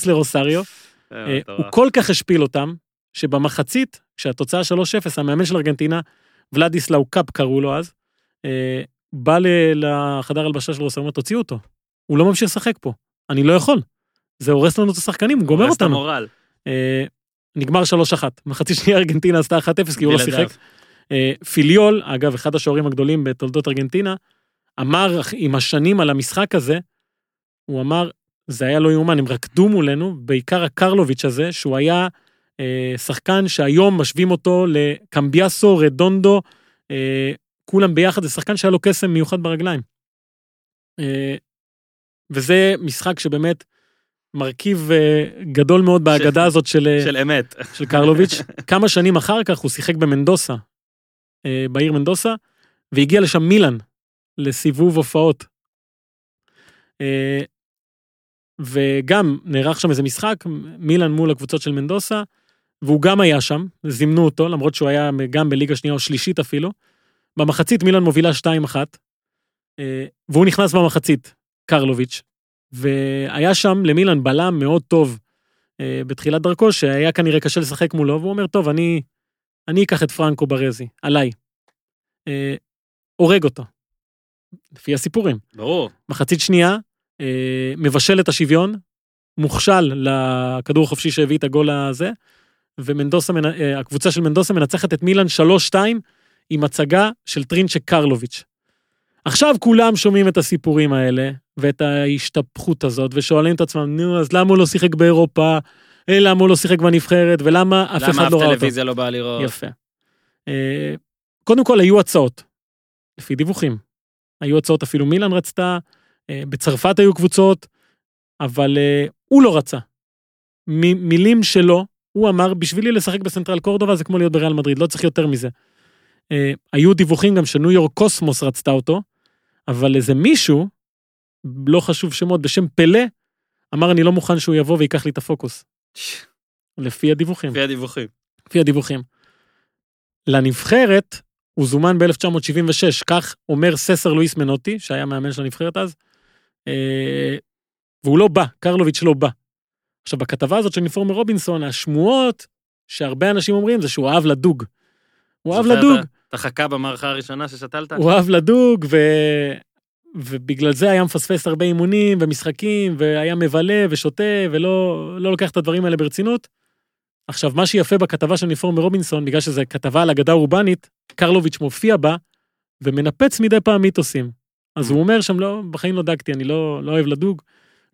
לרוסריו. אה, הוא כל כך השפיל אותם, שבמחצית, כשהתוצאה 3-0, המאמן של ארגנטינה, ולדיסלאו קאפ קראו לו אז, אה, בא ל- לחדר הלבשה של רוסריו, אומר, תוציאו אותו. הוא לא ממשיך לשחק פה. אני לא יכול. זה הורס לנו את השחקנים, הוא גומר הורס את אותנו. המורל. נגמר 3-1. מחצית שנייה ארגנטינה עשתה 1-0 כי הוא לא. שיחק. אה, פיליול, אגב, אחד השוערים הגדולים בתולדות ארגנטינה, אמר עם השנים על המשחק הזה, הוא אמר, זה היה לא יאומן, הם רקדו מולנו, בעיקר הקרלוביץ' הזה, שהוא היה אה, שחקן שהיום משווים אותו לקמביאסו, רדונדו, אה, כולם ביחד, זה שחקן שהיה לו קסם מיוחד ברגליים. אה, וזה משחק שבאמת מרכיב אה, גדול מאוד בהגדה הזאת של, אה, של אמת. של קרלוביץ'. כמה שנים אחר כך הוא שיחק במנדוסה, אה, בעיר מנדוסה, והגיע לשם מילאן, לסיבוב הופעות. וגם נערך שם איזה משחק, מילאן מול הקבוצות של מנדוסה, והוא גם היה שם, זימנו אותו, למרות שהוא היה גם בליגה שנייה או שלישית אפילו. במחצית מילאן מובילה 2-1, אה, והוא נכנס במחצית, קרלוביץ', והיה שם למילאן בלם מאוד טוב אה, בתחילת דרכו, שהיה כנראה קשה לשחק מולו, והוא אומר, טוב, אני, אני אקח את פרנקו ברזי, עליי. אה, הורג אותו, לפי הסיפורים. ברור. מחצית שנייה, אה, מבשל את השוויון, מוכשל לכדור החופשי שהביא את הגול הזה, ומנדוסה, מנ- אה, הקבוצה של מנדוסה מנצחת את מילאן 3-2 עם הצגה של טרינצ'ה קרלוביץ'. עכשיו כולם שומעים את הסיפורים האלה, ואת ההשתפכות הזאת, ושואלים את עצמם, נו, אז למה הוא לא שיחק באירופה? אה, למה הוא לא שיחק בנבחרת? ולמה אף למה אחד אף לא ראה אותו? טלוויזיה לא באה לראות? יפה. אה, קודם כל, היו הצעות, לפי דיווחים. היו הצעות, אפילו מילאן רצתה, אה, בצרפת היו קבוצות, אבל אה, הוא לא רצה. מ- מילים שלו, הוא אמר, בשבילי לשחק בסנטרל קורדובה זה כמו להיות בריאל מדריד, לא צריך יותר מזה. היו דיווחים גם שניו יורק קוסמוס רצתה אותו, אבל איזה מישהו, לא חשוב שמות, בשם פלא, אמר, אני לא מוכן שהוא יבוא ויקח לי את הפוקוס. לפי הדיווחים. לפי הדיווחים. לפי הדיווחים. לנבחרת, הוא זומן ב-1976, כך אומר ססר לואיס מנוטי, שהיה מאמן של הנבחרת אז, אה, והוא לא בא, קרלוביץ' לא בא. עכשיו, בכתבה הזאת של ניפורמר רובינסון, השמועות שהרבה אנשים אומרים זה שהוא אהב לדוג. הוא אהב לדוג, את ה- את החכה במערכה הראשונה ששתלת? הוא אהב לדוג, ו... ובגלל זה היה מפספס הרבה אימונים ומשחקים, והיה מבלה ושותה, ולא לא לוקח את הדברים האלה ברצינות. עכשיו, מה שיפה בכתבה של ניפורמר רובינסון, בגלל שזו כתבה על אגדה אורבנית, קרלוביץ' מופיע בה, ומנפץ מדי פעם מיתוסים. אז הוא אומר שם, לא, בחיים לא דגתי, אני לא, לא אוהב לדוג,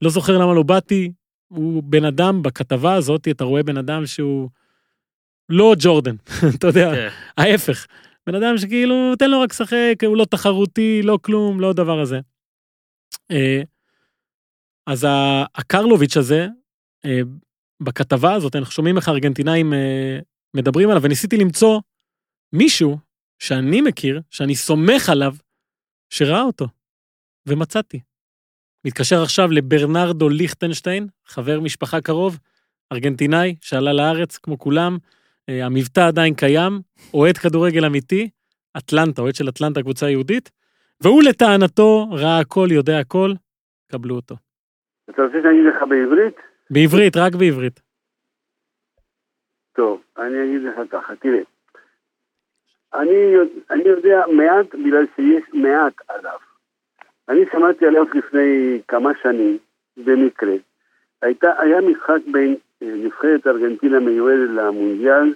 לא זוכר למה לא באתי. הוא בן אדם, בכתבה הזאת, אתה רואה בן אדם שהוא לא ג'ורדן, אתה יודע, כן. ההפך. בן אדם שכאילו, תן לו רק לשחק, הוא לא תחרותי, לא כלום, לא הדבר הזה. אה, אז הקרלוביץ' הזה, אה, בכתבה הזאת, אנחנו שומעים איך הארגנטינאים אה, מדברים עליו, וניסיתי למצוא מישהו שאני מכיר, שאני סומך עליו, שראה אותו, ומצאתי. מתקשר עכשיו לברנרדו ליכטנשטיין, חבר משפחה קרוב, ארגנטינאי, שעלה לארץ כמו כולם, המבטא עדיין קיים, אוהד כדורגל אמיתי, אטלנטה, אוהד של אטלנטה, קבוצה יהודית, והוא לטענתו ראה הכל, יודע הכל, קבלו אותו. אתה רוצה שאני אגיד לך בעברית? בעברית, רק בעברית. טוב, אני אגיד לך ככה, תראה. אני, אני יודע מעט בגלל שיש מעט עליו. אני שמעתי עליו לפני כמה שנים, במקרה. הייתה, היה משחק בין אה, נבחרת ארגנטינה מיועדת למונדיאל,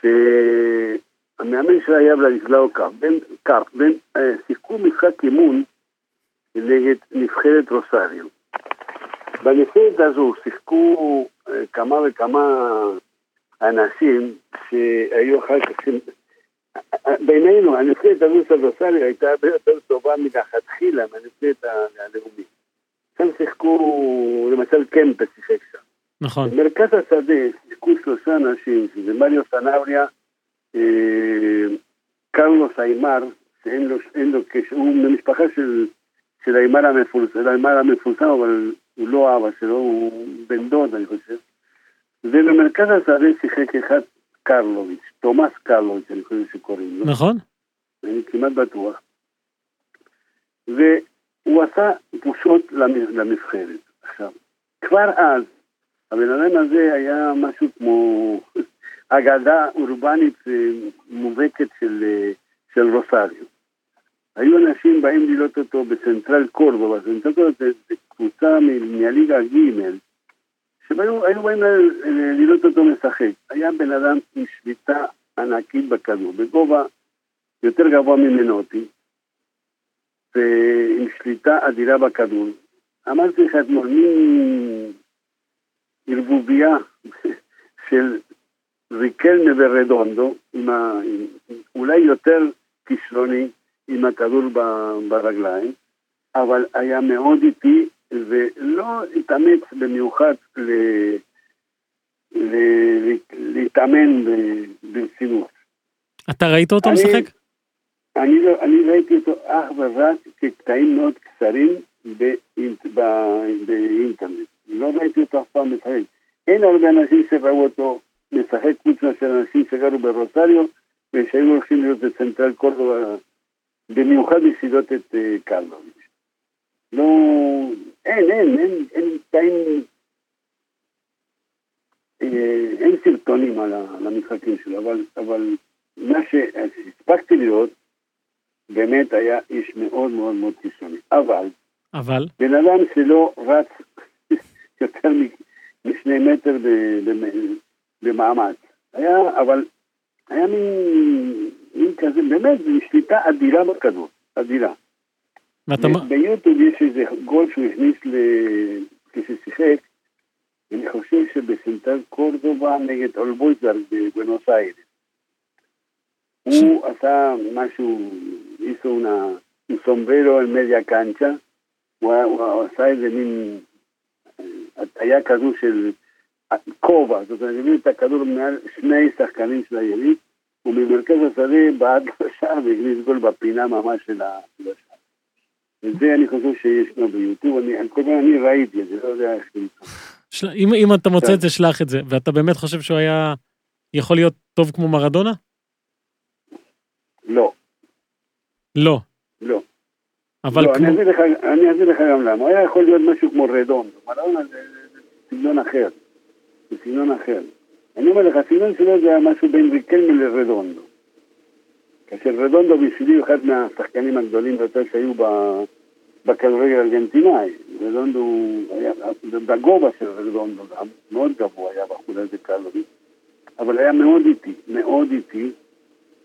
שהמאמן שלה היה ולדיסלאו קאפ, בין, שיחקו משחק אימון נגד נבחרת רוסריו. בנבחרת הזו שיחקו כמה וכמה אנשים שהיו אחר כך, בינינו, הנבחרת הזו של רוסריו הייתה הרבה יותר טובה מלכתחילה מהנבחרת הלאומית. שם שיחקו, למשל קמפה שיחק. נכון. במרכז השדה שיחקו שלושה אנשים, שזה מריו סנבריה, אה, קרלוס איימר, שאין לו, אין לו קשר, הוא ממשפחה של, של איימר המפורסם, המפורסם, אבל הוא לא אבא שלו, הוא בן דוד, אני חושב. ובמרכז השדה שיחק אחד קרלוביץ', תומאס קרלוביץ', אני חושב שקוראים לו. נכון? אני כמעט בטוח. והוא עשה בושות למ- לנבחרת. עכשיו, כבר אז, הבן אדם הזה היה משהו כמו אגדה אורבנית אה, מובהקת של, אה, של רוסריו. היו אנשים באים לראות אותו בסנטרל קורדובה, סנטרל קורדובה זה, זה קבוצה מהליגה ג' שהיו היו באים לראות אותו משחק. היה בן אדם עם שליטה ענקית בכדור, בגובה יותר גבוה ממנו אותי, ועם שליטה אדירה בכדור. אמרתי לך אתמול, מין ערבוביה של ריקלמה ורדונדו, עם ה... אולי יותר כישרוני עם הכדור. ברגליים, אבל היה מאוד איטי ולא התאמץ במיוחד ל... ל... להתאמן ברצינות. אתה ראית אותו אני- משחק? אני, לא, אני ראיתי אותו אך ורק כקטעים מאוד קצרים באינט, באינטרנט. לא ראיתי אותו אף פעם משחק. אין הרבה אנשים שראו אותו משחק חוץ מאשר אנשים שגרו ברוסריו ושהיו הולכים להיות בצנטרל קורדובה, במיוחד בשבילות את אה, קרלוביץ'. לא, אין, אין, אין, אין קטעים, אה, אין סרטונים על המשחקים שלו, אבל, אבל מה שהספקתי לראות, באמת היה איש מאוד מאוד מאוד קיצוני. אבל אבל, בן אדם שלא רץ יותר משני מטר במאמץ, היה, אבל היה מין, מין כזה, באמת, שליטה אדירה בכדור, אדירה. ואתה... ביוטיוב יש איזה גול שהוא הכניס ל... כששיחק, אני חושב שבסנטר קורדובה נגד אולבויזר בבואנוס איירס. הוא עשה משהו, sombrero en media cancha, הוא, היה- הוא עשה איזה מין הטיה כזו של כובע, זאת אומרת, הביא את הכדור מעל שני שחקנים של היריב, וממרכז השדה בעט לשער והכניס גול בפינה ממש של ה-. וזה אני חושב שיש לו ביוטיוב, אני, כל פעם אני ראיתי את זה, לא יודע איך זה. אם, אם אתה מוצא. את זה, שלח את זה. ואתה באמת חושב שהוא היה יכול להיות טוב כמו מרדונה? לא. לא. אבל לא, כמו... אני אסביר לך, אני אסביר לך גם למה. היה יכול להיות משהו כמו רדון. מרדונה זה סגנון אחר. זה סגנון אחר. אני אומר לך, הסגנון שלו זה היה משהו בין ריקלמן לרדונדו. כאשר רדונדו בשבילי הוא אחד מהשחקנים הגדולים ביותר שהיו ב- בכדורגל הארגנטינאי. רדונדו היה, בגובה של רדונדו גם, מאוד גבוה היה בחור הזה קלורי, אבל היה מאוד איטי, מאוד איטי.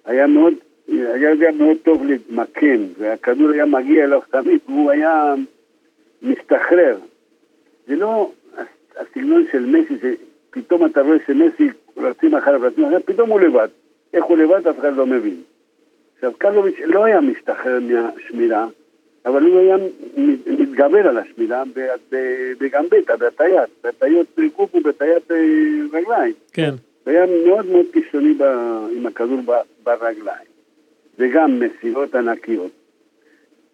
היה מאוד, היה יודע מאוד טוב למקם, והכדור היה מגיע אליו תמיד, והוא היה משתחרר. זה לא הסגנון של מסי, שפתאום אתה רואה שמסי רצים אחריו, רצים אחריו, פתאום הוא לבד. איך הוא לבד, אף אחד לא מבין. עכשיו, קרלוביץ' לא היה משתחרר מהשמירה, אבל הוא היה מתגבר על השמירה ב- בגמבטה, בהטיית, בהטיות גוף ובהטיית אה, רגליים. כן. הוא היה מאוד מאוד קיצוני עם הכדור ברגליים, וגם מסירות ענקיות.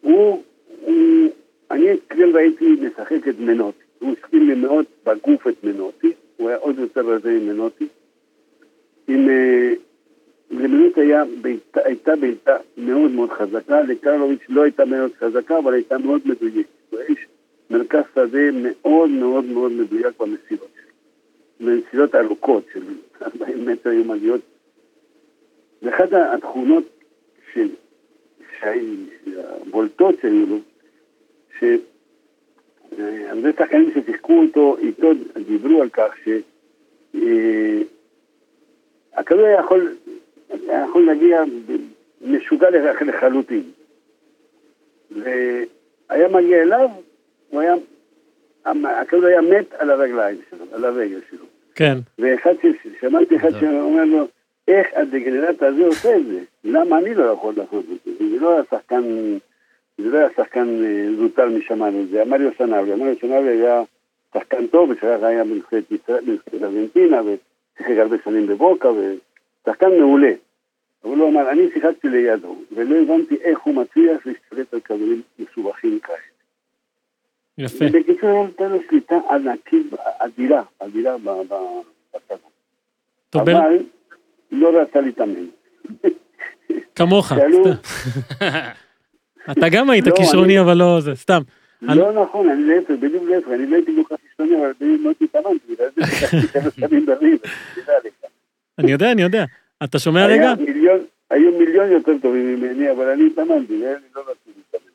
הוא, הוא, אני כן ראיתי משחק את מנוטי, הוא הסכים לי מאוד בגוף את מנוטי, הוא היה עוד יותר רזה עם מנוטי. עם, אה, למנוטי היה בעיטה, הייתה בעיטה מאוד מאוד חזקה, לקרלוביץ' לא הייתה מאוד חזקה, אבל הייתה מאוד מדויקת. הוא איש מרכז שדה מאוד מאוד מאוד מדויק במסירות שלו. מסירות ארוכות של 40 מטר היו מגיעות. ואחת התכונות של, שהי- הבולטות שהיו לו, שהרבה שחקנים ששיחקו אותו, איתו דיברו על כך שהכדור היה יכול, היה יכול להגיע משוגע לח- לחלוטין. והיה מגיע אליו, הוא היה, הכדור היה מת על הרגליים שלו, על הרגל שלו. כן. ואחד ששמעתי אחד שאומר לו, איך הדגנרט הזה עושה את זה? למה אני לא יכול לעשות את זה? זה לא היה שחקן, זה לא היה שחקן אה, זוטר משמיים, זה היה מריו סנאבי. מריו סנאבי היה שחקן טוב, ושכך היה בנבחרת ארגנטינה, ושיחק הרבה שנים בבוקה, ושחקן מעולה. אבל הוא אמר, אני שיחקתי לידו, ולא הבנתי איך הוא מצליח להשתלט על כדורים מסובכים כאלה. יפה. בקיצור, הייתה לו שליטה ענקית, אדירה, אדירה בכדור. אבל לא רצה להתאמן. כמוך. אתה גם היית לא, כישרוני, אבל לא זה, סתם. אני- לא נכון, אני להפך, בדיוק להפך, אני לא הייתי כל כך חיצוני, אבל בדיוק מאוד התאמנתי. אני יודע, אני יודע. אתה שומע רגע? היו מיליון יותר טובים ממני, אבל אני התאמנתי, ואני לא רציתי להתאמן.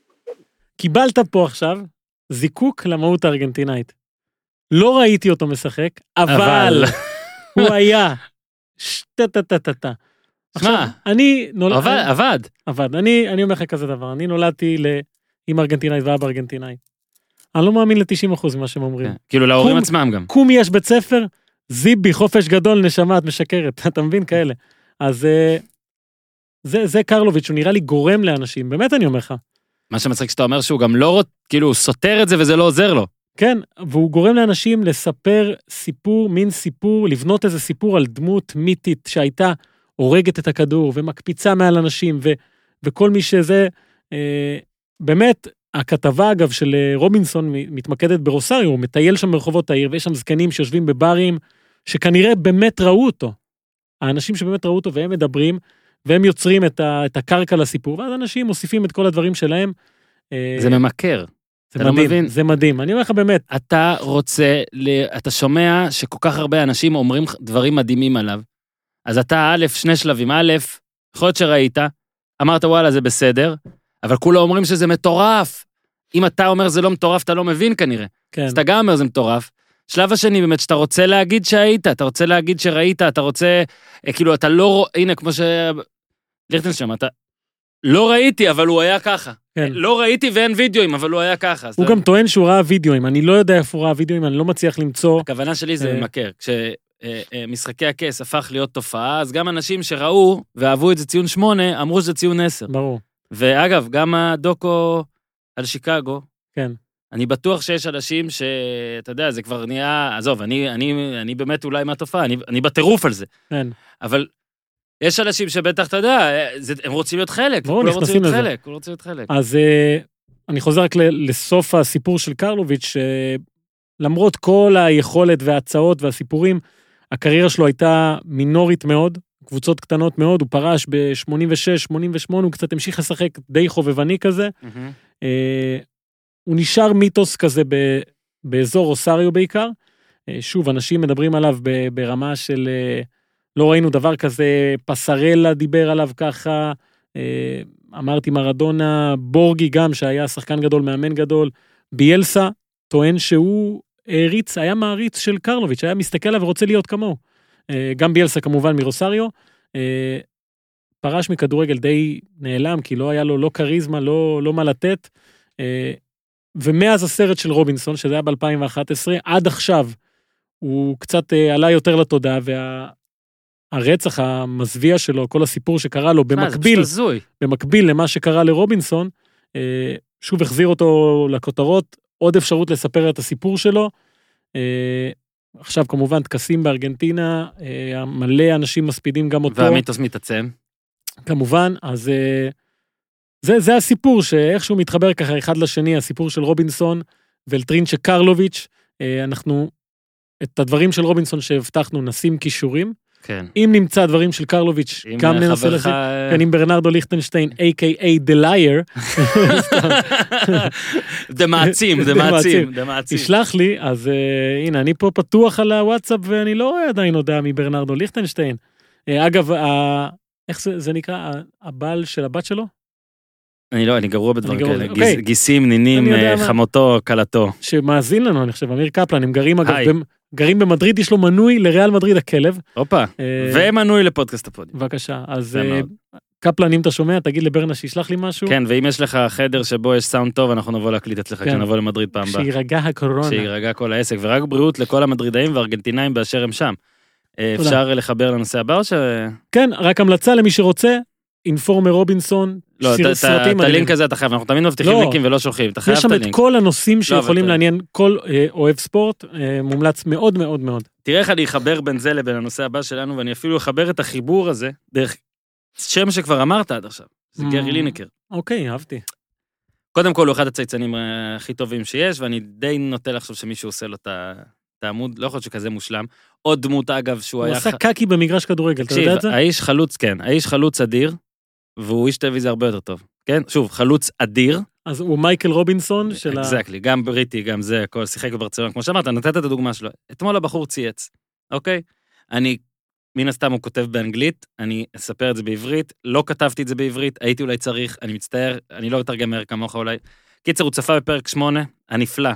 קיבלת פה עכשיו זיקוק למהות הארגנטינאית. לא ראיתי אותו משחק, אבל. הוא היה שטה-טה-טה-טה. שמע, אני נולד... עבד, עבד. עבד. אני, אני אומר לך כזה דבר, אני נולדתי לאמא ארגנטינאית ואבא ארגנטינאי. אני לא מאמין ל-90% ממה שהם אומרים. כן. כאילו להורים עצמם גם. קומי יש בית ספר, זיבי, חופש גדול, נשמה, את משקרת, אתה מבין? כאלה. אז אה, זה, זה קרלוביץ', הוא נראה לי גורם לאנשים, באמת אני אומר לך. מה שמצחיק שאתה אומר שהוא גם לא. כאילו, הוא סותר את זה וזה לא עוזר לו. כן, והוא גורם לאנשים לספר סיפור, מין סיפור, לבנות איזה סיפור על דמות מיתית שהייתה הורגת את הכדור ומקפיצה מעל אנשים, ו, וכל מי שזה, אה, באמת, הכתבה אגב של אה, רובינסון מתמקדת ברוסריו, הוא מטייל שם ברחובות העיר, ויש שם זקנים שיושבים בברים, שכנראה באמת ראו אותו. האנשים שבאמת ראו אותו והם מדברים, והם יוצרים את, ה, את הקרקע לסיפור, ואז אנשים מוסיפים את כל הדברים שלהם. אה, זה ממכר. זה אתה לא מדהים, מבין? זה מדהים. אני אומר לך באמת, אתה רוצה, ל... אתה שומע שכל כך הרבה אנשים אומרים דברים מדהימים עליו. אז אתה, א', שני שלבים. א', יכול להיות שראית, אמרת וואלה זה בסדר, אבל כולם אומרים שזה מטורף. אם אתה אומר זה לא מטורף, אתה לא מבין כנראה. כן. אז אתה גם אומר זה מטורף. שלב השני באמת, שאתה רוצה להגיד שהיית, אתה רוצה להגיד שראית, אתה רוצה, אה, כאילו, אתה לא הנה, כמו ש... ליכטנשטיין, אתה... לא ראיתי, אבל הוא היה ככה. כן. לא ראיתי ואין וידאוים, אבל הוא היה ככה. הוא גם טוען שהוא ראה וידאוים, אני לא יודע איפה הוא ראה וידאוים, אני לא מצליח למצוא. הכוונה שלי זה אה. למכר. כשמשחקי הכס הפך להיות תופעה, אז גם אנשים שראו ואהבו את זה ציון שמונה, אמרו שזה ציון עשר. ברור. ואגב, גם הדוקו על שיקגו, כן. אני בטוח שיש אנשים שאתה יודע, זה כבר נהיה, עזוב, אני, אני, אני באמת אולי מהתופעה, אני, אני בטירוף על זה. כן. אבל יש אנשים שבטח, אתה יודע, זה, הם רוצים להיות חלק. ברור, נכנסים לזה. חלק, כולם רוצים להיות חלק. אז אה, אני חוזר רק לסוף הסיפור של קרלוביץ', שלמרות כל היכולת וההצעות והסיפורים, הקריירה שלו הייתה מינורית מאוד, קבוצות קטנות מאוד, הוא פרש ב-86, 88, הוא קצת המשיך לשחק די חובבני כזה. אה, הוא נשאר מיתוס כזה ב, באזור אוסריו בעיקר. אה, שוב, אנשים מדברים עליו ברמה של אה, לא ראינו דבר כזה, פסרלה דיבר עליו ככה, אה, אמרתי מרדונה, בורגי גם, שהיה שחקן גדול, מאמן גדול, ביאלסה טוען שהוא העריץ, היה מעריץ של קרלוביץ', היה מסתכל עליו ורוצה להיות כמוהו. אה, גם ביאלסה כמובן מרוסריו. אה, פרש מכדורגל די נעלם, כי לא היה לו לא כריזמה, לא, לא מה לתת. ומאז הסרט של רובינסון, שזה היה ב-2011, עד עכשיו הוא קצת עלה יותר לתודעה, והרצח המזוויע שלו, כל הסיפור שקרה לו זה במקביל. במקביל למה שקרה לרובינסון, אה, שוב החזיר אותו לכותרות, עוד אפשרות לספר את הסיפור שלו. אה, עכשיו כמובן טקסים בארגנטינה, אה, מלא אנשים מספידים גם אותו. והמיתוס מתעצם. כמובן, אז אה, זה, זה הסיפור שאיכשהו מתחבר ככה אחד לשני, הסיפור של רובינסון ולטרינצ'ה קרלוביץ'. אה, אנחנו, את הדברים של רובינסון שהבטחנו נשים כישורים. כן. אם נמצא דברים של קרלוביץ', גם אה, ננסה לזה. אה, כן, עם ברנרדו ליכטנשטיין, a.k.a. The Liar, מעצים, זה מעצים. ישלח לי, אז אה, הנה, אני פה פתוח על הוואטסאפ ואני לא רואה עדיין הודעה מברנרדו ליכטנשטיין. אגב, איך זה, נקרא? הבעל של הבת שלו? אני לא, אני גרוע בדברים כאלה. אוקיי. גיס- גיסים, נינים. חמותו, כלתו. שמאזין לנו, אני חושב, אמיר קפלן, הם גרים אגב, גרים במדריד, יש לו מנוי לריאל מדריד הכלב. הופה. אה, ומנוי לפודקאסט הפודיום. בבקשה, אז אה. קפלן, אם אתה שומע, תגיד לברנה שישלח לי משהו, כן, ואם יש לך חדר שבו יש סאונד טוב, אנחנו נבוא להקליט אצלך, כן. כשנבוא למדריד פעם הבאה. שיירגע הקורונה. שיירגע כל העסק, ורק בריאות לכל המדרידאים והארגנטינאים באשר הם שם. אה. אפשר לחבר לנושא הבא או ש... כן, רק המלצה למי שרוצה, אינפורמר רובינסון, לא, את- את סרטים את מדהימים. הלינק הזה אתה חייב, אנחנו תמיד מבטיחים לא. לינקים ולא שולחים, אתה חייב יש את שם את הלינק. כל הנושאים שיכולים אבל- לעניין כל אה, אוהב ספורט, אה, מומלץ מאוד מאוד מאוד. תראה איך אני אחבר בין זה לבין הנושא הבא שלנו, ואני אפילו אחבר את החיבור הזה דרך שם שכבר אמרת עד עכשיו, זה Mm. גרי לינקר. אוקיי, אהבתי. קודם כל הוא אחד הצייצנים אה, הכי טובים שיש, ואני די נוטה לחשוב שמישהו עושה לו את ה- את העמוד, לא יכול להיות שכזה מושלם. עוד דמות אגב שהוא הוא היה... עשה ח- קקי במגרש כדורגל, אתה יודע את זה? האיש חלוץ, כן, האיש חלוץ אדיר, והוא איש טלוויזיה הרבה יותר טוב. כן, שוב, חלוץ אדיר, אז הוא מייקל רובינסון של ה... אקזקלי, גם בריטי, גם זה, הכל, שיחק בברצלונה, כמו שאמרת, נתת את הדוגמה שלו. אתמול הבחור צייץ, אוקיי? אני, מן הסתם הוא כותב באנגלית, אני אספר את זה בעברית, לא כתבתי את זה בעברית, הייתי אולי צריך, אני מצטער, אני לא אתרגם מהר כמוך אולי. קיצר, הוא צפה בפרק 8, הנפלא,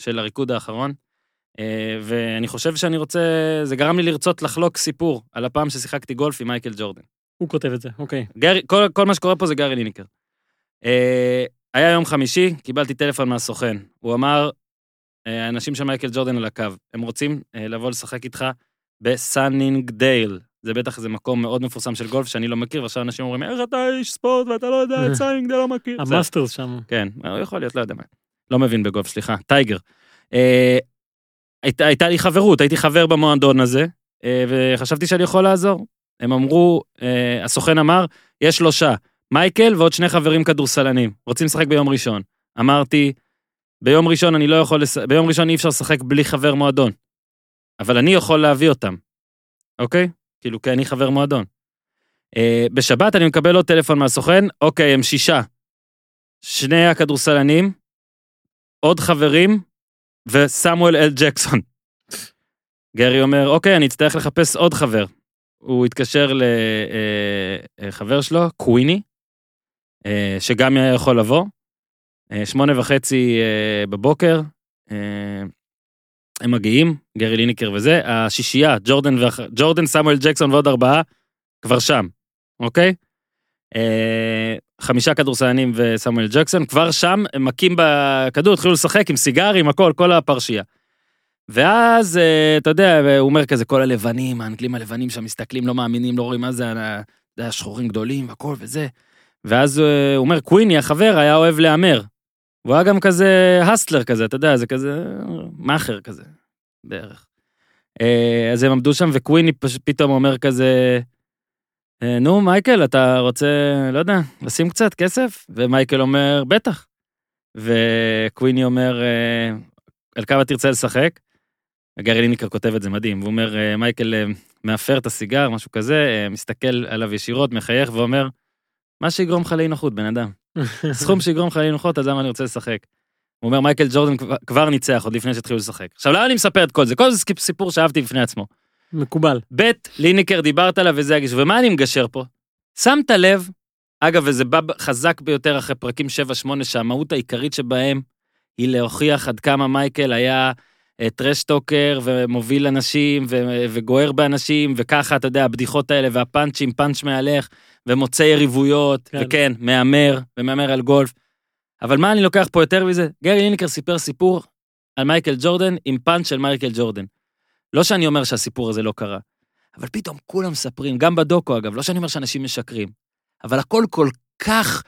של הריקוד האחרון, אה, ואני חושב שאני רוצה, זה גרם לי לרצות לחלוק סיפור על הפעם ששיחקתי גולף עם מייקל ג'ורדן. הוא כותב את זה, אוקיי. גרי, כל, כל מה שקורה פה זה גארי ליניקר. אה, היה יום חמישי, קיבלתי טלפון מהסוכן. הוא אמר, אה, האנשים של מייקל ג'ורדן על הקו, הם רוצים אה, לבוא לשחק איתך בסאנינג דייל. זה בטח איזה מקום מאוד מפורסם של גולף שאני לא מכיר, ועכשיו אנשים אומרים, איך אתה איש ספורט ואתה לא יודע את סאנינג דייל לא מכיר. המאסטרס שם. כן, הוא יכול להיות, לא יודע מה. לא מבין בגולף, סליחה, טייגר. אה, הייתה, הייתה לי חברות, הייתי חבר במועדון הזה, אה, וחשבתי שאני יכול לעזור. הם אמרו, אה, הסוכן אמר, יש שלושה, מייקל ועוד שני חברים כדורסלנים, רוצים לשחק ביום ראשון. אמרתי, ביום ראשון אני לא יכול, לש... ביום ראשון אי אפשר לשחק בלי חבר מועדון. אבל אני יכול להביא אותם, אוקיי? כאילו, כי אני חבר מועדון. אה, בשבת אני מקבל עוד טלפון מהסוכן, אוקיי, הם שישה. שני הכדורסלנים, עוד חברים, וסמואל אל ג'קסון. גרי אומר, אוקיי, אני אצטרך לחפש עוד חבר. הוא התקשר לחבר שלו, קוויני, אה, שגם היה יכול לבוא. אה, שמונה וחצי אה, בבוקר, אה, הם מגיעים, גרי ליניקר וזה, השישייה, ג'ורדן, ואח... ג'ורדן, סמואל ג'קסון ועוד ארבעה, כבר שם, אוקיי? אה, חמישה כדורסיינים וסמואל ג'קסון, כבר שם הם מכים בכדור, התחילו לשחק עם סיגרים, הכל, כל הפרשייה. ואז, אה, אתה יודע, הוא אומר כזה, כל הלבנים, האנגלים הלבנים שם מסתכלים, לא מאמינים, לא רואים מה זה, אתה יודע, שחורים גדולים והכל וזה. ואז אה, הוא אומר, קוויני, החבר, היה אוהב להמר. והוא היה גם כזה הסטלר כזה, אתה יודע, זה כזה מאכר כזה, בערך. אה, אז הם עמדו שם, וקוויני פתאום אומר כזה, אה, נו, מייקל, אתה רוצה, לא יודע, לשים קצת כסף? ומייקל אומר, בטח. וקוויני אומר, אה, על כמה תרצה לשחק? גארי ליניקר כותב את זה מדהים, והוא אומר, אה, מייקל אה, מאפר את הסיגר, משהו כזה, אה, מסתכל עליו ישירות, מחייך ואומר, מה שיגרום לך לאי נוחות, בן אדם. סכום שיגרום לך לאי נוחות, אז למה אני רוצה לשחק? הוא אומר, מייקל ג'ורדן כבר- כבר ניצח עוד לפני שהתחילו לשחק. עכשיו, למה אני מספר את כל זה? כל זה סיפור שאהבתי בפני עצמו. מקובל. ב', ליניקר, דיברת עליו וזה הגיש, ומה אני מגשר פה? שמת לב, אגב, וזה בא חזק ביותר אחרי פרקים 7-8, שהמהות העיקרית שבהם היא להוכיח עד כמה מייקל היה טרשטוקר ומוביל אנשים ו- וגוער באנשים, וככה, אתה יודע, הבדיחות האלה והפאנצ'ים, פאנץ' מהלך, ומוצא יריבויות, כן. וכן, מהמר, ומהמר על גולף. אבל מה אני לוקח פה יותר מזה? גרי ליניקר סיפר סיפור על מייקל ג'ורדן עם פאנץ' של מייקל ג'ורדן. לא שאני אומר שהסיפור הזה לא קרה, אבל פתאום כולם מספרים, גם בדוקו אגב, לא שאני אומר שאנשים משקרים, אבל הכל כל כך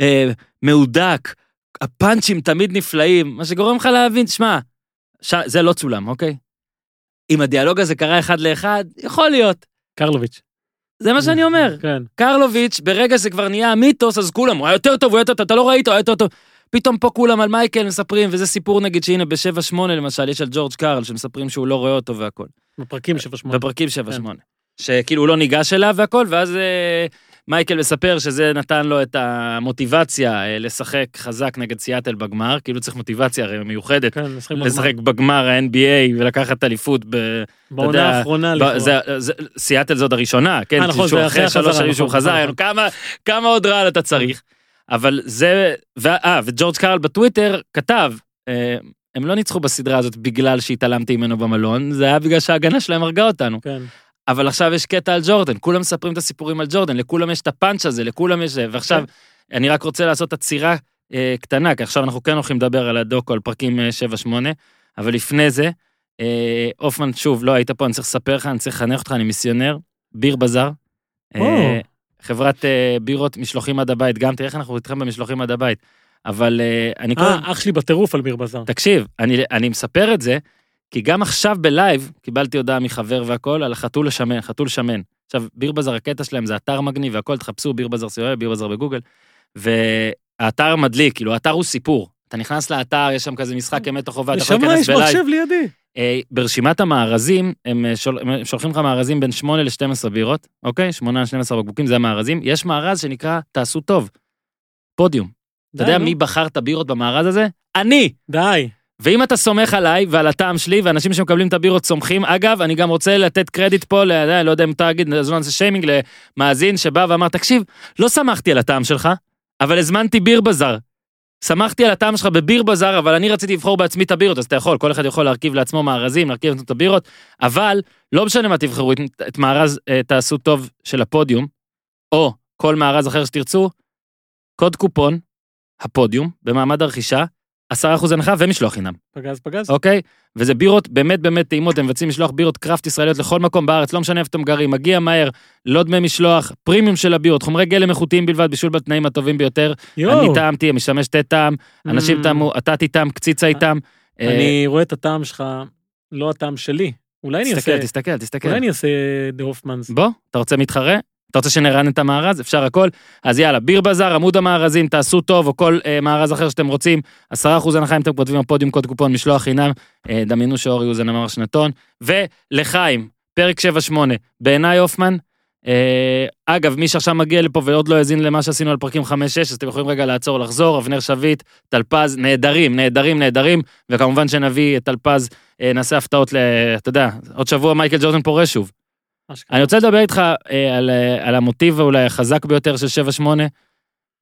אה, מהודק, הפאנצ'ים תמיד נפלאים, מה שגורם לך להבין, שמע, ש... זה לא צולם, אוקיי? אם הדיאלוג הזה קרה אחד לאחד, יכול להיות. קרלוביץ'. זה מה שאני אומר. כן. קרלוביץ', ברגע שזה כבר נהיה מיתוס, אז כולם, הוא היה יותר טוב, הוא היה יותר טוב, אתה לא ראית, הוא היה יותר טוב. פתאום פה כולם על מייקל מספרים, וזה סיפור נגיד שהנה ב-7-8 למשל, יש על ג'ורג' קארל, שמספרים שהוא לא רואה אותו והכל. בפרקים 7-8. בפרקים 7-8. שכאילו הוא לא ניגש אליו והכל, ואז אה, מייקל מספר שזה נתן לו את המוטיבציה אה, לשחק חזק נגד סיאטל בגמר, כאילו צריך מוטיבציה הרי מיוחדת. כן, לשחק בגמר. לשחק בגמר ה-NBA ולקחת אליפות ב... בעונה האחרונה. לכאורה. סיאטל זאת הראשונה, כן? אה, נכון, שהוא אחרי שלוש שנים שהוא נכון, חזר, נכון. כמה, כמה עוד רעל אתה צריך. אבל זה, ו- אה, וג'ורג' קארל בטוויטר כתב, אה, הם לא ניצחו בסדרה הזאת בגלל שהתעלמתי ממנו במלון, זה היה בגלל שההגנה שלהם הרגה אותנו. כן. אבל עכשיו יש קטע על ג'ורדן, כולם מספרים את הסיפורים על ג'ורדן, לכולם יש את הפאנץ' הזה, לכולם יש זה, ועכשיו, אני רק רוצה לעשות עצירה אה, קטנה, כי עכשיו אנחנו כן הולכים לדבר על הדוקו, על פרקים אה, 7-8, אבל לפני זה, אה, הופמן, שוב, לא היית פה, אני צריך לספר לך, אני צריך לחנך אותך, אני מיסיונר, ביר בזאר. אה. חברת אה, בירות משלוחים עד הבית, גם תראה איך אנחנו איתכם במשלוחים עד הבית. אבל אה, אני אה, אח שלי בטירוף על ביר בזאר. תקשיב, אני, אני מספר את זה, כי גם עכשיו בלייב קיבלתי הודעה מחבר והכל על החתול השמן, חתול שמן. עכשיו, ביר בזאר, הקטע שלהם זה אתר מגניב והכל, תחפשו ביר בזאר סיואל, ביר בזאר בגוגל, והאתר מדליק, כאילו, האתר הוא סיפור. אתה נכנס לאתר, יש שם כזה משחק אמת או חובה, אתה יכול להיכנס יש בלייב. מחשב לידי. אה, ברשימת המארזים, הם, אה, שול, הם שולחים לך מארזים בין 8 ל-12 בירות, אוקיי? 8 ל-12 בקבוקים, זה המארזים. יש מארז שנקרא תעשו טוב, פודיום. אתה יודע די, מי נו. בחר את הבירות במארז הזה? אני! די. ואם אתה סומך עליי ועל הטעם שלי, ואנשים שמקבלים את הבירות סומכים, אגב, אני גם רוצה לתת קרדיט פה, ל- לא יודע אם אתה תגיד, לא נעשה שיימינג למאזין שבא ואמר, תקשיב, לא שמחתי על הטעם שלך, אבל הזמנתי ביר בזאר. שמחתי על הטעם שלך בביר בזאר, אבל אני רציתי לבחור בעצמי את הבירות, אז אתה יכול, כל אחד יכול להרכיב לעצמו מארזים, להרכיב את הבירות, אבל לא משנה מה תבחרו, את, את מארז אה, תעשו טוב של הפודיום, או כל מארז אחר שתרצו, קוד קופון, הפודיום, במעמד הרכישה, 10% הנחה ומשלוח חינם. פגז פגז. אוקיי? וזה בירות באמת באמת טעימות, הם מבצעים משלוח בירות קראפט ישראליות לכל מקום בארץ, לא משנה איפה אתם גרים, מגיע מהר, לא דמי משלוח, פרימיום של הבירות, חומרי גלם איכותיים בלבד, בישול בתנאים הטובים ביותר. יואו. אני טעמתי, משמש תה טעם, אנשים Mm. טעמו, אתה תטעם, קציצה איתם. אה, אני רואה את הטעם שלך, לא הטעם שלי. אולי אני תסתכל, אעשה, תסתכל, תסתכל. אולי אני אעשה דה הופמנס. בוא, אתה רוצה מתחרה? אתה רוצה שנרענן את המארז? אפשר הכל. אז יאללה, ביר בזאר, עמוד המארזים, תעשו טוב, או כל אה, מארז אחר שאתם רוצים. 10% הנחה אם אתם כותבים בפודיום קוד קופון משלוח חינם. אה, דמיינו שאורי אוזן אמר שנתון. ולחיים, פרק 7-8, בעיניי הופמן. אה, אגב, מי שעכשיו מגיע לפה ועוד לא האזין למה שעשינו על פרקים 5-6, אז אתם יכולים רגע לעצור, לחזור, אבנר שביט, טלפז, נהדרים, נהדרים, נהדרים, וכמובן שנביא את טלפז, אה, נעשה הפתעות ל... אתה יודע, עוד שבוע מייקל ג'ורדן פורש שוב. אני רוצה לדבר איתך אה, על, אה, על המוטיב אולי החזק ביותר של 7-8,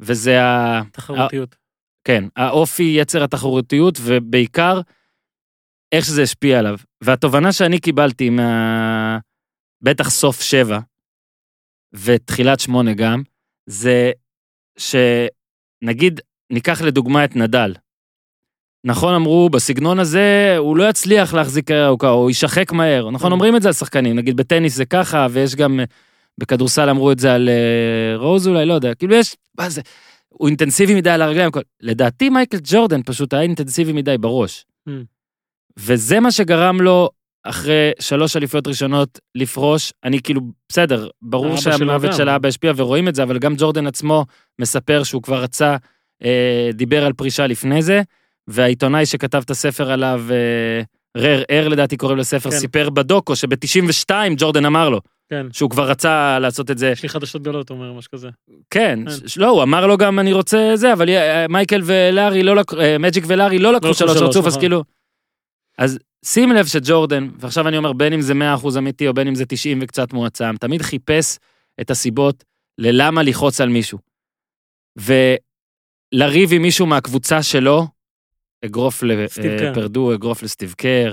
וזה ה... תחרותיות. כן, האופי, יצר התחרותיות, ובעיקר, איך שזה השפיע עליו. והתובנה שאני קיבלתי מה... בטח סוף שבע, ותחילת שמונה גם, זה שנגיד, ניקח לדוגמה את נדל. נכון אמרו, בסגנון הזה הוא לא יצליח להחזיק קריירה ארוכה, הוא יישחק מהר. נכון Mm. אומרים את זה על שחקנים, נגיד בטניס זה ככה, ויש גם, אה, בכדורסל אמרו את זה על אה, רוז אולי, לא יודע, כאילו יש, מה זה, הוא אינטנסיבי מדי על הרגליים. לדעתי מייקל ג'ורדן פשוט היה אינטנסיבי מדי בראש. Mm. וזה מה שגרם לו, אחרי שלוש אליפויות ראשונות, לפרוש. אני כאילו, בסדר, ברור שהמוות. של האבא השפיע ורואים את זה, אבל גם ג'ורדן עצמו מספר שהוא כבר רצה, אה, דיבר על פרישה לפני זה, והעיתונאי שכתב את הספר עליו, אה, רר, אר לדעתי קוראים לספר, כן. סיפר בדוקו שב-92 ג'ורדן אמר לו, כן. שהוא כבר רצה לעשות את זה. יש לי חדשות גדולות, הוא אומר, משהו כזה. כן, כן. ש- לא, הוא אמר לו גם אני רוצה זה, אבל אה, מייקל ולארי לא לקחו, אה, מג'יק ולארי לא לקחו שלוש שלוש, רצוף, אז נכון. כאילו... אז שים לב שג'ורדן, ועכשיו אני אומר בין אם זה 100% אמיתי או בין אם זה 90 וקצת מועצם, תמיד חיפש את הסיבות ללמה לכעוס על מישהו. ולריב עם מישהו מהקבוצה שלו, אגרוף. לפרדו, אגרוף לסטיב קר,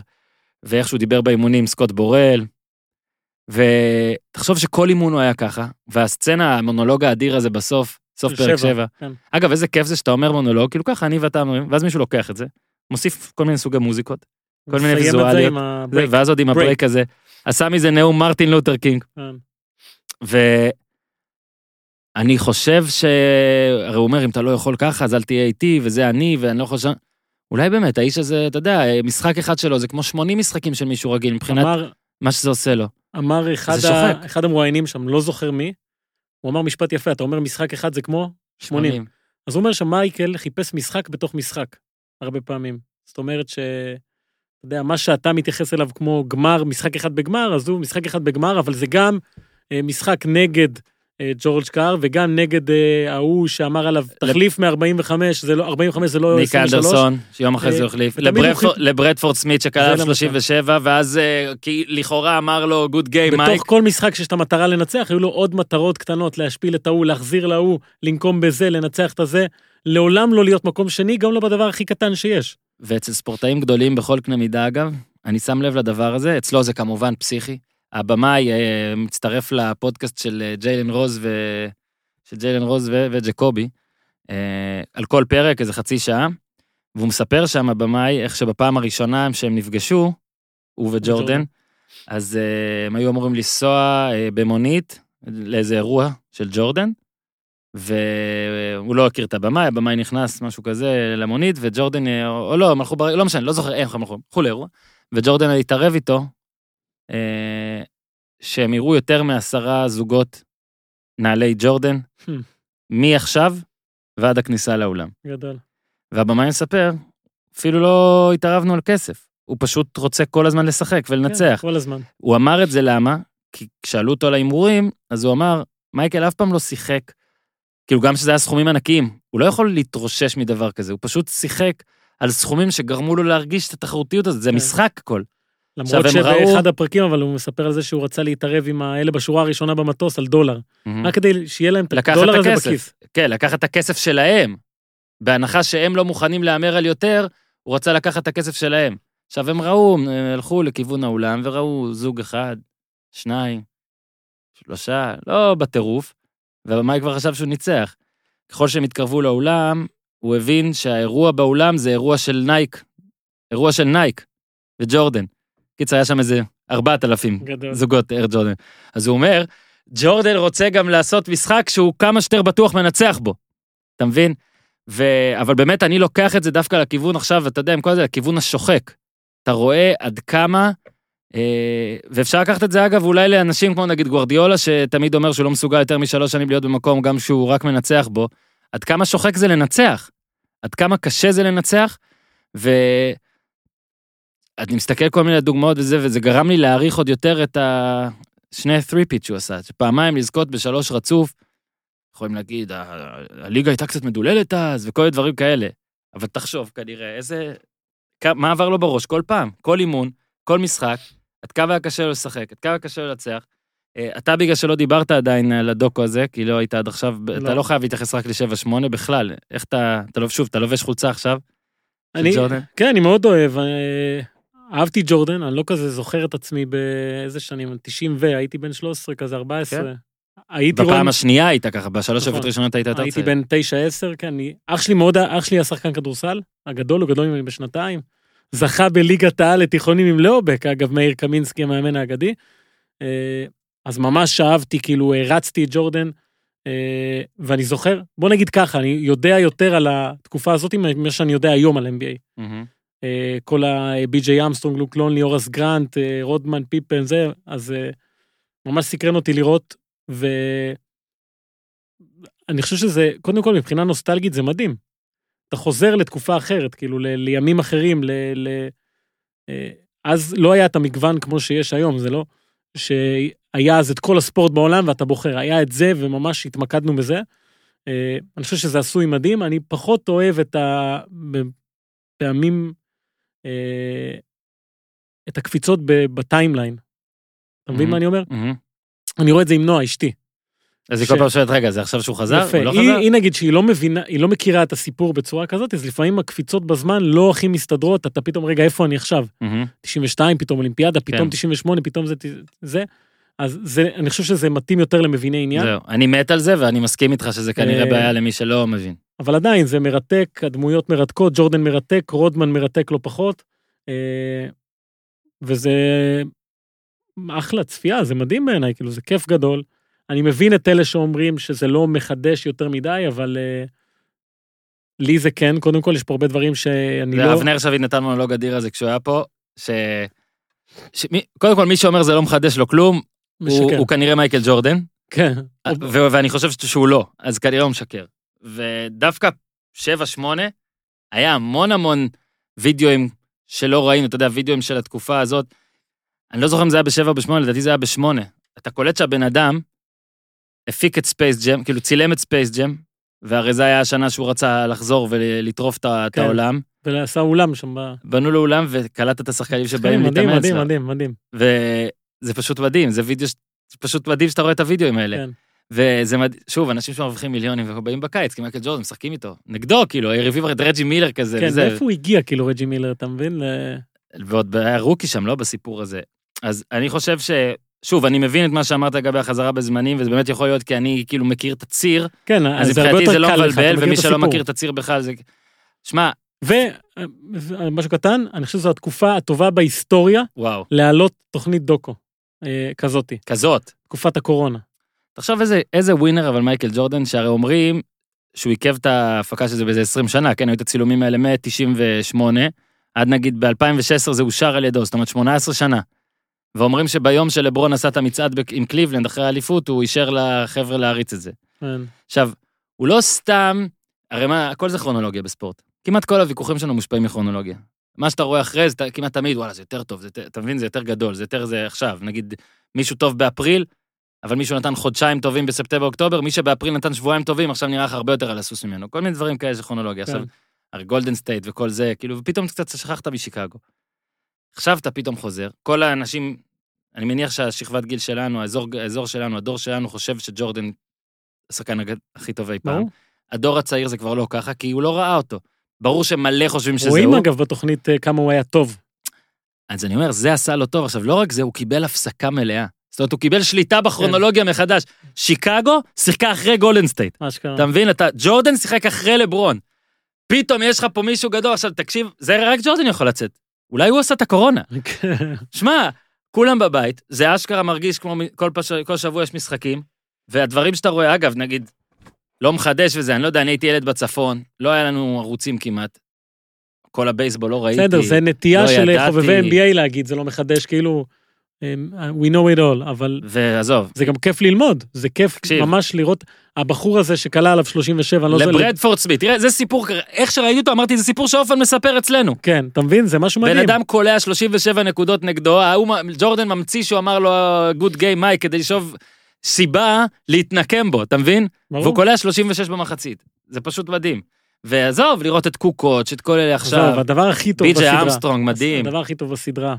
ואיך שהוא דיבר באימונים, סקוט בורל. ותחשוב שכל אימון הוא היה ככה, והסצנה, המונולוג האדיר הזה בסוף, סוף פרק שבע, 7. כן. אגב, איזה כיף זה שאתה אומר מונולוג, כאילו ככה אני ואתה אומרים, ואז מישהו לוקח את זה, מוסיף כל מיני סוגי מוזיקות, כל מיני ויזואליות, זה. ואז עוד עם break. ה break הזה, עשה מזה נאום מרטין לותר קינג. כן. ואני חושב ש... הרי הוא אומר, אם אתה לא יכול ככה, אז אל תהיה איתי, וזה אני, ואני לא חושב... אולי באמת, האיש הזה, אתה יודע, משחק אחד שלו זה כמו 80 משחקים של מישהו רגיל, מבחינת אמר, מה שזה עושה לו. אמר אחד, ה... אחד המרואיינים שם, לא זוכר מי, הוא אמר משפט יפה, אתה אומר משחק אחד זה כמו 80. אז הוא אומר שמייקל חיפש משחק בתוך משחק, הרבה פעמים. זאת אומרת ש... אתה יודע, מה שאתה מתייחס אליו כמו גמר, משחק אחד בגמר, אז הוא משחק אחד בגמר, אבל זה גם אה, משחק נגד ג'ורג' קאר, וגם נגד אה, ההוא שאמר עליו, תחליף מ-45, זה לא, 45 זה לא ניק 23. אנדרסון, שיום אחרי זה אה, החליף, לברדפורד- סמית שקלע למשל. 37, ואז אה, לכאורה אמר לו גוד גיי מייק, בתוך כל משחק שיש את המטרה לנצח, היו לו עוד מטרות קטנות, להשפיל את ההוא, להחזיר להוא, לנקום בזה, לנצח את הזה. לעולם לא להיות מקום שני, גם לא בדבר הכי קטן שיש. ואצל ספורטאים גדולים בכל קנה מידה אגב, אני שם לב לדבר הזה, אצלו זה כמובן פסיכי. הבמאי אה, מצטרף לפודקאסט של אה, ג'יילן רוז ו... של ג'יילן רוז ו... וג'קובי, אה, על כל פרק, איזה חצי שעה, והוא מספר שם, הבמאי, איך שבפעם הראשונה שהם נפגשו, הוא וג'ורדן. אז הם היו אמורים לנסוע במונית לאיזה אירוע של ג'ורדן, והוא לא הכיר את הבמאי, הבמאי נכנס, משהו כזה, למונית, וג'ורדן, או לא, הם הלכו, לא משנה, לא זוכר איך הם הלכו, הלכו לאירוע, וג'ורדן התערב איתו, שהם יראו יותר מעשרה זוגות נעלי ג'ורדן, Hmm. מעכשיו ועד הכניסה לאולם. גדול. והבמאי מספר, אפילו לא התערבנו על כסף, הוא פשוט רוצה כל הזמן לשחק ולנצח. כן, כל הזמן. הוא אמר את זה למה? כי כשאלו אותו על ההימורים, אז הוא אמר, מייקל אף פעם לא שיחק, כאילו גם שזה היה סכומים ענקיים, הוא לא יכול להתרושש מדבר כזה, הוא פשוט שיחק על סכומים שגרמו לו להרגיש את התחרותיות הזאת, זה כן. משחק הכל. למרות הם ראו- שבאחד הפרקים, אבל הוא מספר על זה שהוא רצה להתערב עם האלה בשורה הראשונה במטוס על דולר. רק כדי שיהיה להם את הדולר הזה הכסף. בכיס. כן, לקחת את הכסף שלהם. בהנחה שהם לא מוכנים להמר על יותר, הוא רצה לקחת את הכסף שלהם. עכשיו הם ראו, הם הלכו לכיוון האולם וראו זוג אחד, שניים, שלושה, לא בטירוף, והבמאי כבר חשב שהוא ניצח. ככל שהם התקרבו לאולם, הוא הבין שהאירוע באולם זה אירוע של נייק, אירוע של נייק וג'ורדן. קיצר, היה שם איזה 4,000 גדול. זוגות אר ג'ורדן. אז הוא אומר, ג'ורדן רוצה גם לעשות משחק שהוא כמה שיותר בטוח מנצח בו. אתה מבין? ו... אבל באמת אני לוקח את זה דווקא לכיוון עכשיו, אתה יודע, עם כל זה, לכיוון השוחק. אתה רואה עד כמה, אה, ואפשר לקחת את זה אגב אולי לאנשים כמו נגיד גוורדיולה, שתמיד אומר שהוא לא מסוגל יותר משלוש שנים להיות במקום גם שהוא רק מנצח בו, עד כמה שוחק זה לנצח. עד כמה קשה זה לנצח, ו... אני מסתכל כל מיני דוגמאות וזה, וזה גרם לי להעריך עוד יותר את השני ה three-peat שהוא עשה, שפעמיים לזכות בשלוש רצוף, יכולים להגיד, "ה- הליגה הייתה קצת מדוללת אז, וכל מיני דברים כאלה. אבל תחשוב, כנראה, איזה... מה עבר לו בראש כל פעם, כל אימון, כל משחק, עד כמה היה קשה לו לשחק, עד כמה היה קשה לו לנצח. אה, אתה בגלל שלא דיברת עדיין על הדוקו הזה, כי לא היית עד עכשיו, אתה לא. לא חייב להתייחס רק ל-7-8 בכלל. איך אתה, אתה לא, שוב, אתה לובש חולצה עכשיו? אני? כן, אני מאוד אוהב. אה, אהבתי ג'ורדן, אני לא כזה זוכר את עצמי באיזה שנים, 90 ו, הייתי בן 13, כזה 14. כן. הייתי בפעם רואה- השנייה היית ככה, בשלוש נכון. שבועות ראשונות היית יותר הייתי צעיר. בן 9-10, כן, אני, אח שלי מאוד, אח שלי היה שחקן כדורסל, הגדול, הוא גדול ממני בשנתיים. זכה בליגת העל לתיכונים עם לאובק, אגב, מאיר קמינסקי, המאמן האגדי. אה, אז ממש אהבתי, כאילו, הרצתי את ג'ורדן, אה, ואני זוכר, בוא נגיד ככה, אני יודע יותר על התקופה הזאת ממה שאני יודע היום על NBA. מהמם. אה, כל ה-BJ אמסטרונג, לוק לונגלי, הוראס גרנט, אה, רודמן, פיפן, זה, אז אה, ממש סקרן אותי לראות, ואני חושב שזה, קודם כל, מבחינה נוסטלגית זה מדהים. אתה חוזר לתקופה אחרת, כאילו, ל- לימים אחרים, ל... ל... אה, אז לא היה את המגוון כמו שיש היום, זה לא שהיה אז את כל הספורט בעולם ואתה בוחר, היה את זה וממש התמקדנו בזה. אה, אני חושב שזה עשוי מדהים, אני פחות אוהב את הפעמים, אה, את הקפיצות בטיימליין. אתה מבין. מה אני אומר? אני רואה את זה עם נועה, אשתי. אז היא כל פעם שואלת, רגע, זה עכשיו שהוא חזר? יפה. לא היא, נגיד שהיא לא מבינה, היא לא מכירה את הסיפור בצורה כזאת, אז לפעמים הקפיצות בזמן לא הכי מסתדרות, אתה פתאום, רגע, איפה אני עכשיו? מהמם. 92, פתאום אולימפיאדה, פתאום כן. 98, פתאום זה, זה. אז זה, אני חושב שזה מתאים יותר למביני עניין, זהו, אני מת על זה, ואני מסכים איתך שזה כנראה אה, בעיה למי שלא מבין. אבל עדיין זה מרתק, הדמויות מרתקות, ג'ורדן מרתק, רודמן מרתק לא פחות, אה, וזה אחלה צפייה, זה מדהים בעיניי, כאילו זה כיף גדול. אני מבין את אלה שאומרים שזה לא מחדש יותר מדי, אבל אה, לי זה כן, קודם כל יש פה הרבה דברים שאני לא... ואבנר שביט נתן מונולוג אדיר על זה כשהוא היה פה, ש... שמי- קודם כל, מי שאומר זה לא מחדש לו כלום, משקר. הוא כנראה מייקל ג'ורדן, כן. ואני חושב שהוא לא, אז כנראה הוא משקר. ודווקא 7-8, היה המון המון וידאוים שלא ראינו, אתה יודע, וידאוים של התקופה הזאת. אני לא זוכר אם זה היה ב-7 או ב-8, לדעתי זה היה ב-8. אתה קולט שהבן אדם הפיק את ספייס ג'ם, כאילו צילם את ספייס ג'ם, והרי זה היה השנה שהוא רצה לחזור ולטרוף את כן. העולם. ועשה אולם שם. בנו לו אולם וקלט את השחקנים שבאים מדהים, להתאמץ. מדהים, לה. מדהים, מדהים. וזה פשוט מדהים, זה וידאו, זה פשוט מדהים שאתה רואה את הוידאוים האלה. כן. וזה מדהים, שוב, אנשים שמרוויחים מיליונים ובאים בקיץ, כי מייקל ג'ורדן משחקים איתו. נגדו, כאילו, יריבים את רג'י מילר כזה, כן, וזה. מאיפה הוא הגיע, כאילו, רג'י מילר, אתה מבין? ל- ועוד היה רוקי שם, לא בסיפור הזה. אז אני חושב ש... שוב, אני מבין את מה שאמרת לגבי החזרה בזמנים, וזה באמת יכול להיות כי אני כאילו מכיר את הציר, כן, אז זה הרבה מבחינתי יותר זה לא קל לך, אתה מבלבל, מכיר ומי את שלא הסיפור. מכיר את הציר בכלל זה... שמע, ומשהו קטן, אני חושב שזו התקופה הטובה בהיסטוריה וואו, להעלות תוכנית דוקו אה, כזאתי, כזאת. תקופת הקורונה. תחשוב איזה, איזה ווינר אבל מייקל ג'ורדן, שהרי אומרים שהוא עיכב את ההפקה של זה באיזה 20 שנה, כן, היו את הצילומים האלה מ-98, עד נגיד ב-2016 זה אושר על ידו, זאת אומרת 18 שנה. ואומרים שביום שלברון עשה את המצעד עם קליבלנד אחרי האליפות, הוא אישר לחבר'ה להריץ את זה. כן. עכשיו, הוא לא סתם, הרי מה, הכל זה כרונולוגיה בספורט. כמעט כל הוויכוחים שלנו מושפעים מכרונולוגיה. מה שאתה רואה אחרי זה, כמעט תמיד, וואלה, זה יותר טוב, זה, אתה מבין, זה יותר גדול, זה יותר זה עכשיו. נגיד, מישהו טוב באפריל, אבל מישהו נתן חודשיים טובים בספטמבר-אוקטובר, מי שבאפריל נתן שבועיים טובים, עכשיו נראה לך הרבה יותר על הסוס ממנו. כל מיני דברים כאלה של כרונולוגיה. כן. עכשיו, הרי גולדן סטייט וכל זה, כאילו, ופתאום קצת שכחת משיקגו. עכשיו אתה פתאום חוזר, כל האנשים, אני מניח שהשכבת גיל שלנו, האזור, האזור שלנו, הדור שלנו חושב שג'ורדן השחקן הכי טוב אי פעם. הדור הצעיר זה כבר לא ככה, כי הוא לא ראה אותו. ברור שמלא חושבים שזה לברון הוא. אגב בתוכנית אה, כמה הוא היה טוב. אז אני אומר, זה עשה לו טוב. עכשיו, לא רק זה, הוא קיבל הפסקה מלאה. זאת אומרת, הוא קיבל שליטה בכרונולוגיה מחדש. שיקגו שיחקה אחרי גולדן סטייט. מה שקרה. אתה מבין? אתה, ג'ורדן שיחק אחרי לברון. פתאום יש לך פה מישהו גדול, עכשיו תקשיב, זה רק ג'ורדן יכול לצאת. אולי הוא עשה את הקורונה. שמע, כולם בבית, זה אשכרה מרגיש כמו כל, פש... כל שבוע יש משחקים, והדברים שאתה רואה, אגב, נגיד, לא מחדש וזה, אני לא יודע, אני הייתי ילד בצפון, לא היה לנו ערוצים כמעט. כל הבייסבול לא ראיתי. בסדר, זה נטייה לא של ידעתי. חובבי NBA להגיד, זה לא מחדש, כאילו, um, we know it all, אבל ועזוב, זה גם כיף ללמוד, זה כיף תקשיב. ממש לראות, הבחור הזה שקלה עליו 37, אני לא זוכר, לברדפורד סמית, תראה, זה סיפור, איך שראיתי אותו, אמרתי, זה סיפור שהופמן מספר אצלנו. כן, אתה מבין? זה משהו מדהים. בן אדם קולע 37 נקודות נגדו, ג'ורדן ממציא שהוא אמר לו good game Mike כדי לשאוב סיבה להתנקם בו, אתה מבין? ברור. והוא קולע 36 במחצית. זה פשוט מדהים. ועזוב, לראות את קוקוץ', את כל אלה עזוב, עכשיו. הדבר הכי טוב בי.ג'יי בסדרה. אמסטרונג, מדהים. הדבר הכי טוב בסדרה.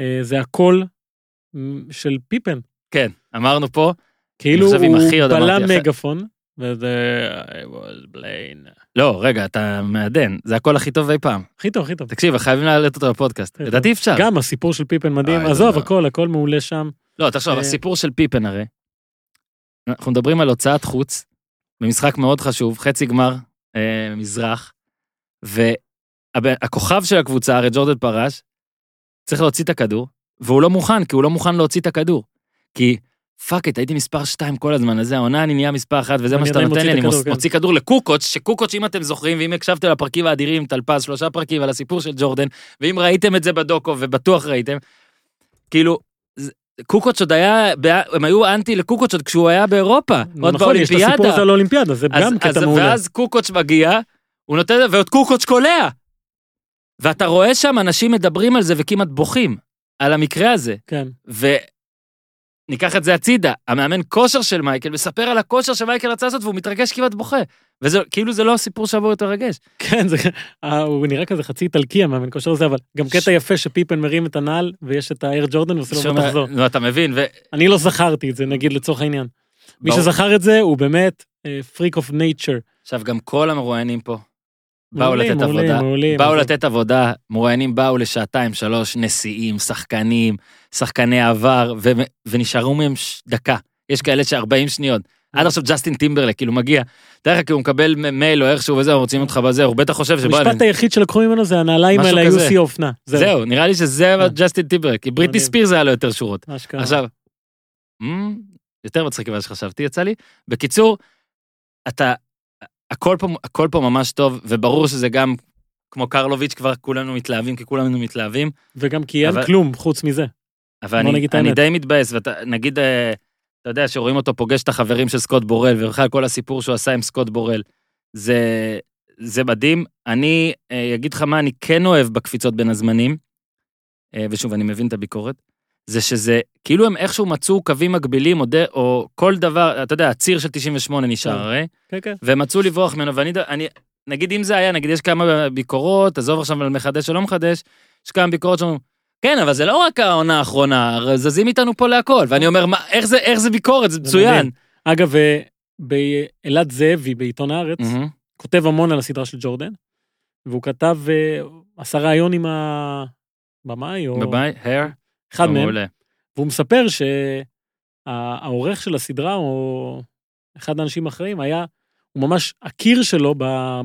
אה, זה הקול של פיפן. כן, אמרנו פה, כאילו הוא בלם מגפון, וזה... I was playing. לא, רגע, אתה מעדן, זה הכל הכי טוב אי פעם. הכי טוב, הכי טוב. תקשיב, חייבים להעלות אותו לפודקאסט. לדעתי אפשר. גם הסיפור של פיפן מדהים, אה, עזוב, לא. הכל, הכל מעולה שם. לא, תחשוב, אה, הסיפור של פיפן הרי, אנחנו מדברים על הוצאת חוץ, במשחק מאוד חשוב, חצי גמר, אה, מזרח, והכוכב של הקבוצה, הרי ג'ורדן פרש, צריך להוציא את הכדור, והוא לא מוכן, כי הוא לא מוכן להוציא את הכדור. כי fuck it, הייתי מספר 2 כל הזמן הזה, העונה אני נהיה מספר 1, וזה מה שאתה נותן לי, אני הכדור, כן. מוציא כדור לקוקוץ', שקוקוץ', אם אתם זוכרים, ואם הקשבתם לפרקים האדירים, טל פז, שלושה פרקים על הסיפור של ג'ורדן, ואם ראיתם את זה בדוקו, ובטוח ראיתם, כאילו, זה- קוקוץ' עוד היה, הם היו אנטי לקוקוץ' עוד כשהוא היה באירופה, עוד נכון, יש את הסיפור הזה באולימפיאדה. על האולימפיאדה, זה גם קטע מעולה. ואז קוקוץ' מגיע, הוא נותן, ועוד קוקוץ' קולע. ואתה רואה שם אנשים מדברים על זה וכמעט בוכים, על המקרה הזה. כן. וניקח את זה הצידה, המאמן כושר של מייקל מספר על הכושר שמייקל רצה לעשות והוא מתרגש כמעט בוכה. וזה כאילו זה לא הסיפור שאמור יותר רגש. כן, זה, אה, הוא נראה כזה חצי איטלקי המאמן כושר הזה, אבל גם קטע יפה שפיפן מרים את הנעל ויש את האייר ג'ורדן ועושה לו תחזור. נו, אתה מבין, ו... אני לא זכרתי את זה, נגיד לצורך העניין. מי. שזכר את זה הוא באמת פריק אוף נייצ'ר. עכשיו גם כל המרואיינים פה באו מעולים, לתת מעולים, עבודה, מעולים, באו עזוב. לתת עבודה, מרואיינים באו לשעתיים, שלוש, נשיאים, שחקנים, שחקני עבר, ו- ונשארו מהם ש- דקה. יש כאלה ש-40 שניות. עד עכשיו ג'סטין טימברלק, כאילו מגיע, תאר לך, כי הוא מקבל מייל או איכשהו וזה, רוצים אותך בזה, הוא בטח חושב שבוא, המשפט היחיד שלקחו ממנו זה הנעליים האלה היו. שיא האופנה. זהו, נראה לי שזה כן. ג'סטין טימברלק, כי בריטני. ספירס היה לו יותר שורות. עכשיו, אמ, יותר מצחיק ממה שחשבתי, יצא לי. בקיצור, אתה, הכל פה, הכל פה ממש טוב, וברור שזה גם, כמו קרלוביץ', כבר כולנו מתלהבים, כי כולנו מתלהבים, וגם כי אין אבל- כלום חוץ מזה. אבל אני, אני. די מתבאס, ואתה, נגיד, אה, אתה יודע, שרואים אותו פוגש את החברים של סקוט בורל, ובכלל כל הסיפור שהוא עשה עם סקוט בורל, זה, זה מדהים. אני אה, אגיד לך מה אני כן אוהב בקפיצות בין הזמנים, אה, ושוב, אני מבין את הביקורת, זה שזה, כאילו הם איכשהו מצאו קווים מקבילים, או, ד, או כל דבר, אתה יודע, הציר של 98 נשאר כן. הרי, כן, כן. והם מצאו לברוח ממנו, ואני, אני, נגיד אם זה היה, נגיד יש כמה ביקורות, עזוב עכשיו על מחדש או לא מחדש, יש כמה ביקורות שאומרים, כן, אבל זה לא רק העונה האחרונה, זזים איתנו פה להכל, ואני אומר, מה, איך זה, איך זה ביקורת, זה מצוין. אגב, אה, באלעד זאבי בעיתון הארץ, מהמם. כותב המון על הסדרה של ג'ורדן, והוא כתב, אה, עשה ראיון עם הבמאי, או בביי, הר, אחד מהם, מעולה. והוא מספר שהעורך של הסדרה, או אחד האנשים האחראים, היה, הוא ממש, הקיר שלו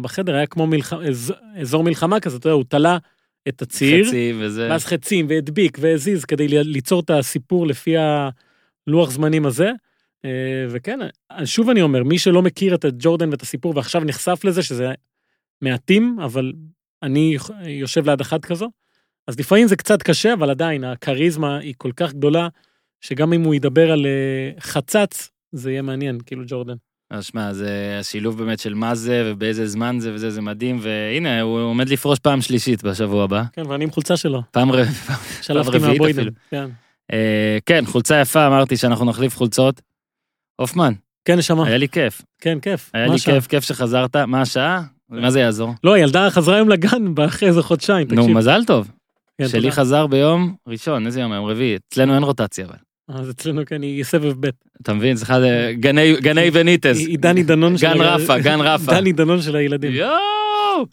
בחדר היה כמו מלח... אז- אזור מלחמה כזה, אתה יודע, הוא תלה את הציר, חצי וזה, ואז חצים והדביק והזיז כדי ליצור את הסיפור לפי הלוח זמנים הזה. אה, וכן, שוב אני אומר, מי שלא מכיר את ג'ורדן ואת הסיפור ועכשיו נחשף לזה, שזה מעטים, אבל אני יושב ליד אחת כזו, אז לפעמים זה קצת קשה, אבל עדיין הכריזמה היא כל כך גדולה, שגם אם הוא ידבר על אה, חצץ, זה יהיה מעניין, כאילו ג'ורדן. אז שמע, זה השילוב באמת של מה זה ובאיזה זמן זה וזה, זה מדהים, והנה, הוא עומד לפרוש פעם שלישית בשבוע הבא. כן, ואני עם חולצה שלו, פעם ר... שלפתי רביעית. אפילו. כן. אה, כן, חולצה יפה, אמרתי שאנחנו נחליף חולצות. הופמן, כן, נשמה, היה לי כיף. כן, כיף. היה לי השעה? כיף, כיף שחזרת. מה השעה? מה זה יעזור? לא, הילדה חזרה היום לגן אחרי איזה חודשיים, נו, תקשיב. מזל טוב. כן, שלי תודה. חזר ביום ראשון, איזה יום? יום רביעי. אצלנו אין רוטציה אבל. אז אצלנו כן, היא סבב ב'. אתה מבין? זה אחד אה, גני- גני בניטז. היא דני דנון של גן רפה, גן רפה. דני דנון של הילדים. יואו!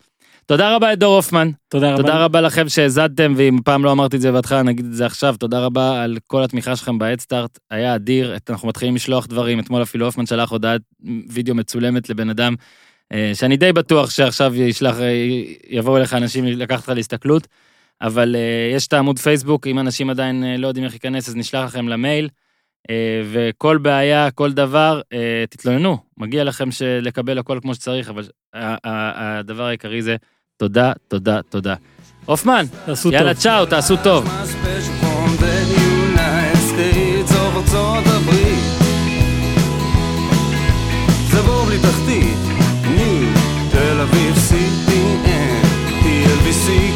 תודה רבה לדור הופמן. תודה רבה. תודה רבה לכם שהאזנתם, ואם פעם לא אמרתי את זה בהתחלה, נגיד את זה עכשיו. תודה רבה על כל התמיכה שלכם בהדסטארט, היה אדיר. אנחנו מתחילים לשלוח דברים, אתמול אפילו הופמן שלח הודעת וידאו מצולמת לבן אדם, אה, שאני די בטוח שעכשיו ישלח, אה, יבואו אליך אנשים לקחת אותך להסתכלות, אבל אה, יש את העמוד פייסבוק, אם אנשים עדיין אה, לא יודעים איך להיכנס, אז נשלח לכם למייל. אה, וכל בעיה, כל דבר, תתלוננו. מגיע לכם לקבל הכל כמו שצריך, אבל הדבר העיקרי זה תודה, תודה, תודה. הופמן, יאללה, צ'או, תעשו טוב. תחתית, ניו, תל אביב, TLBC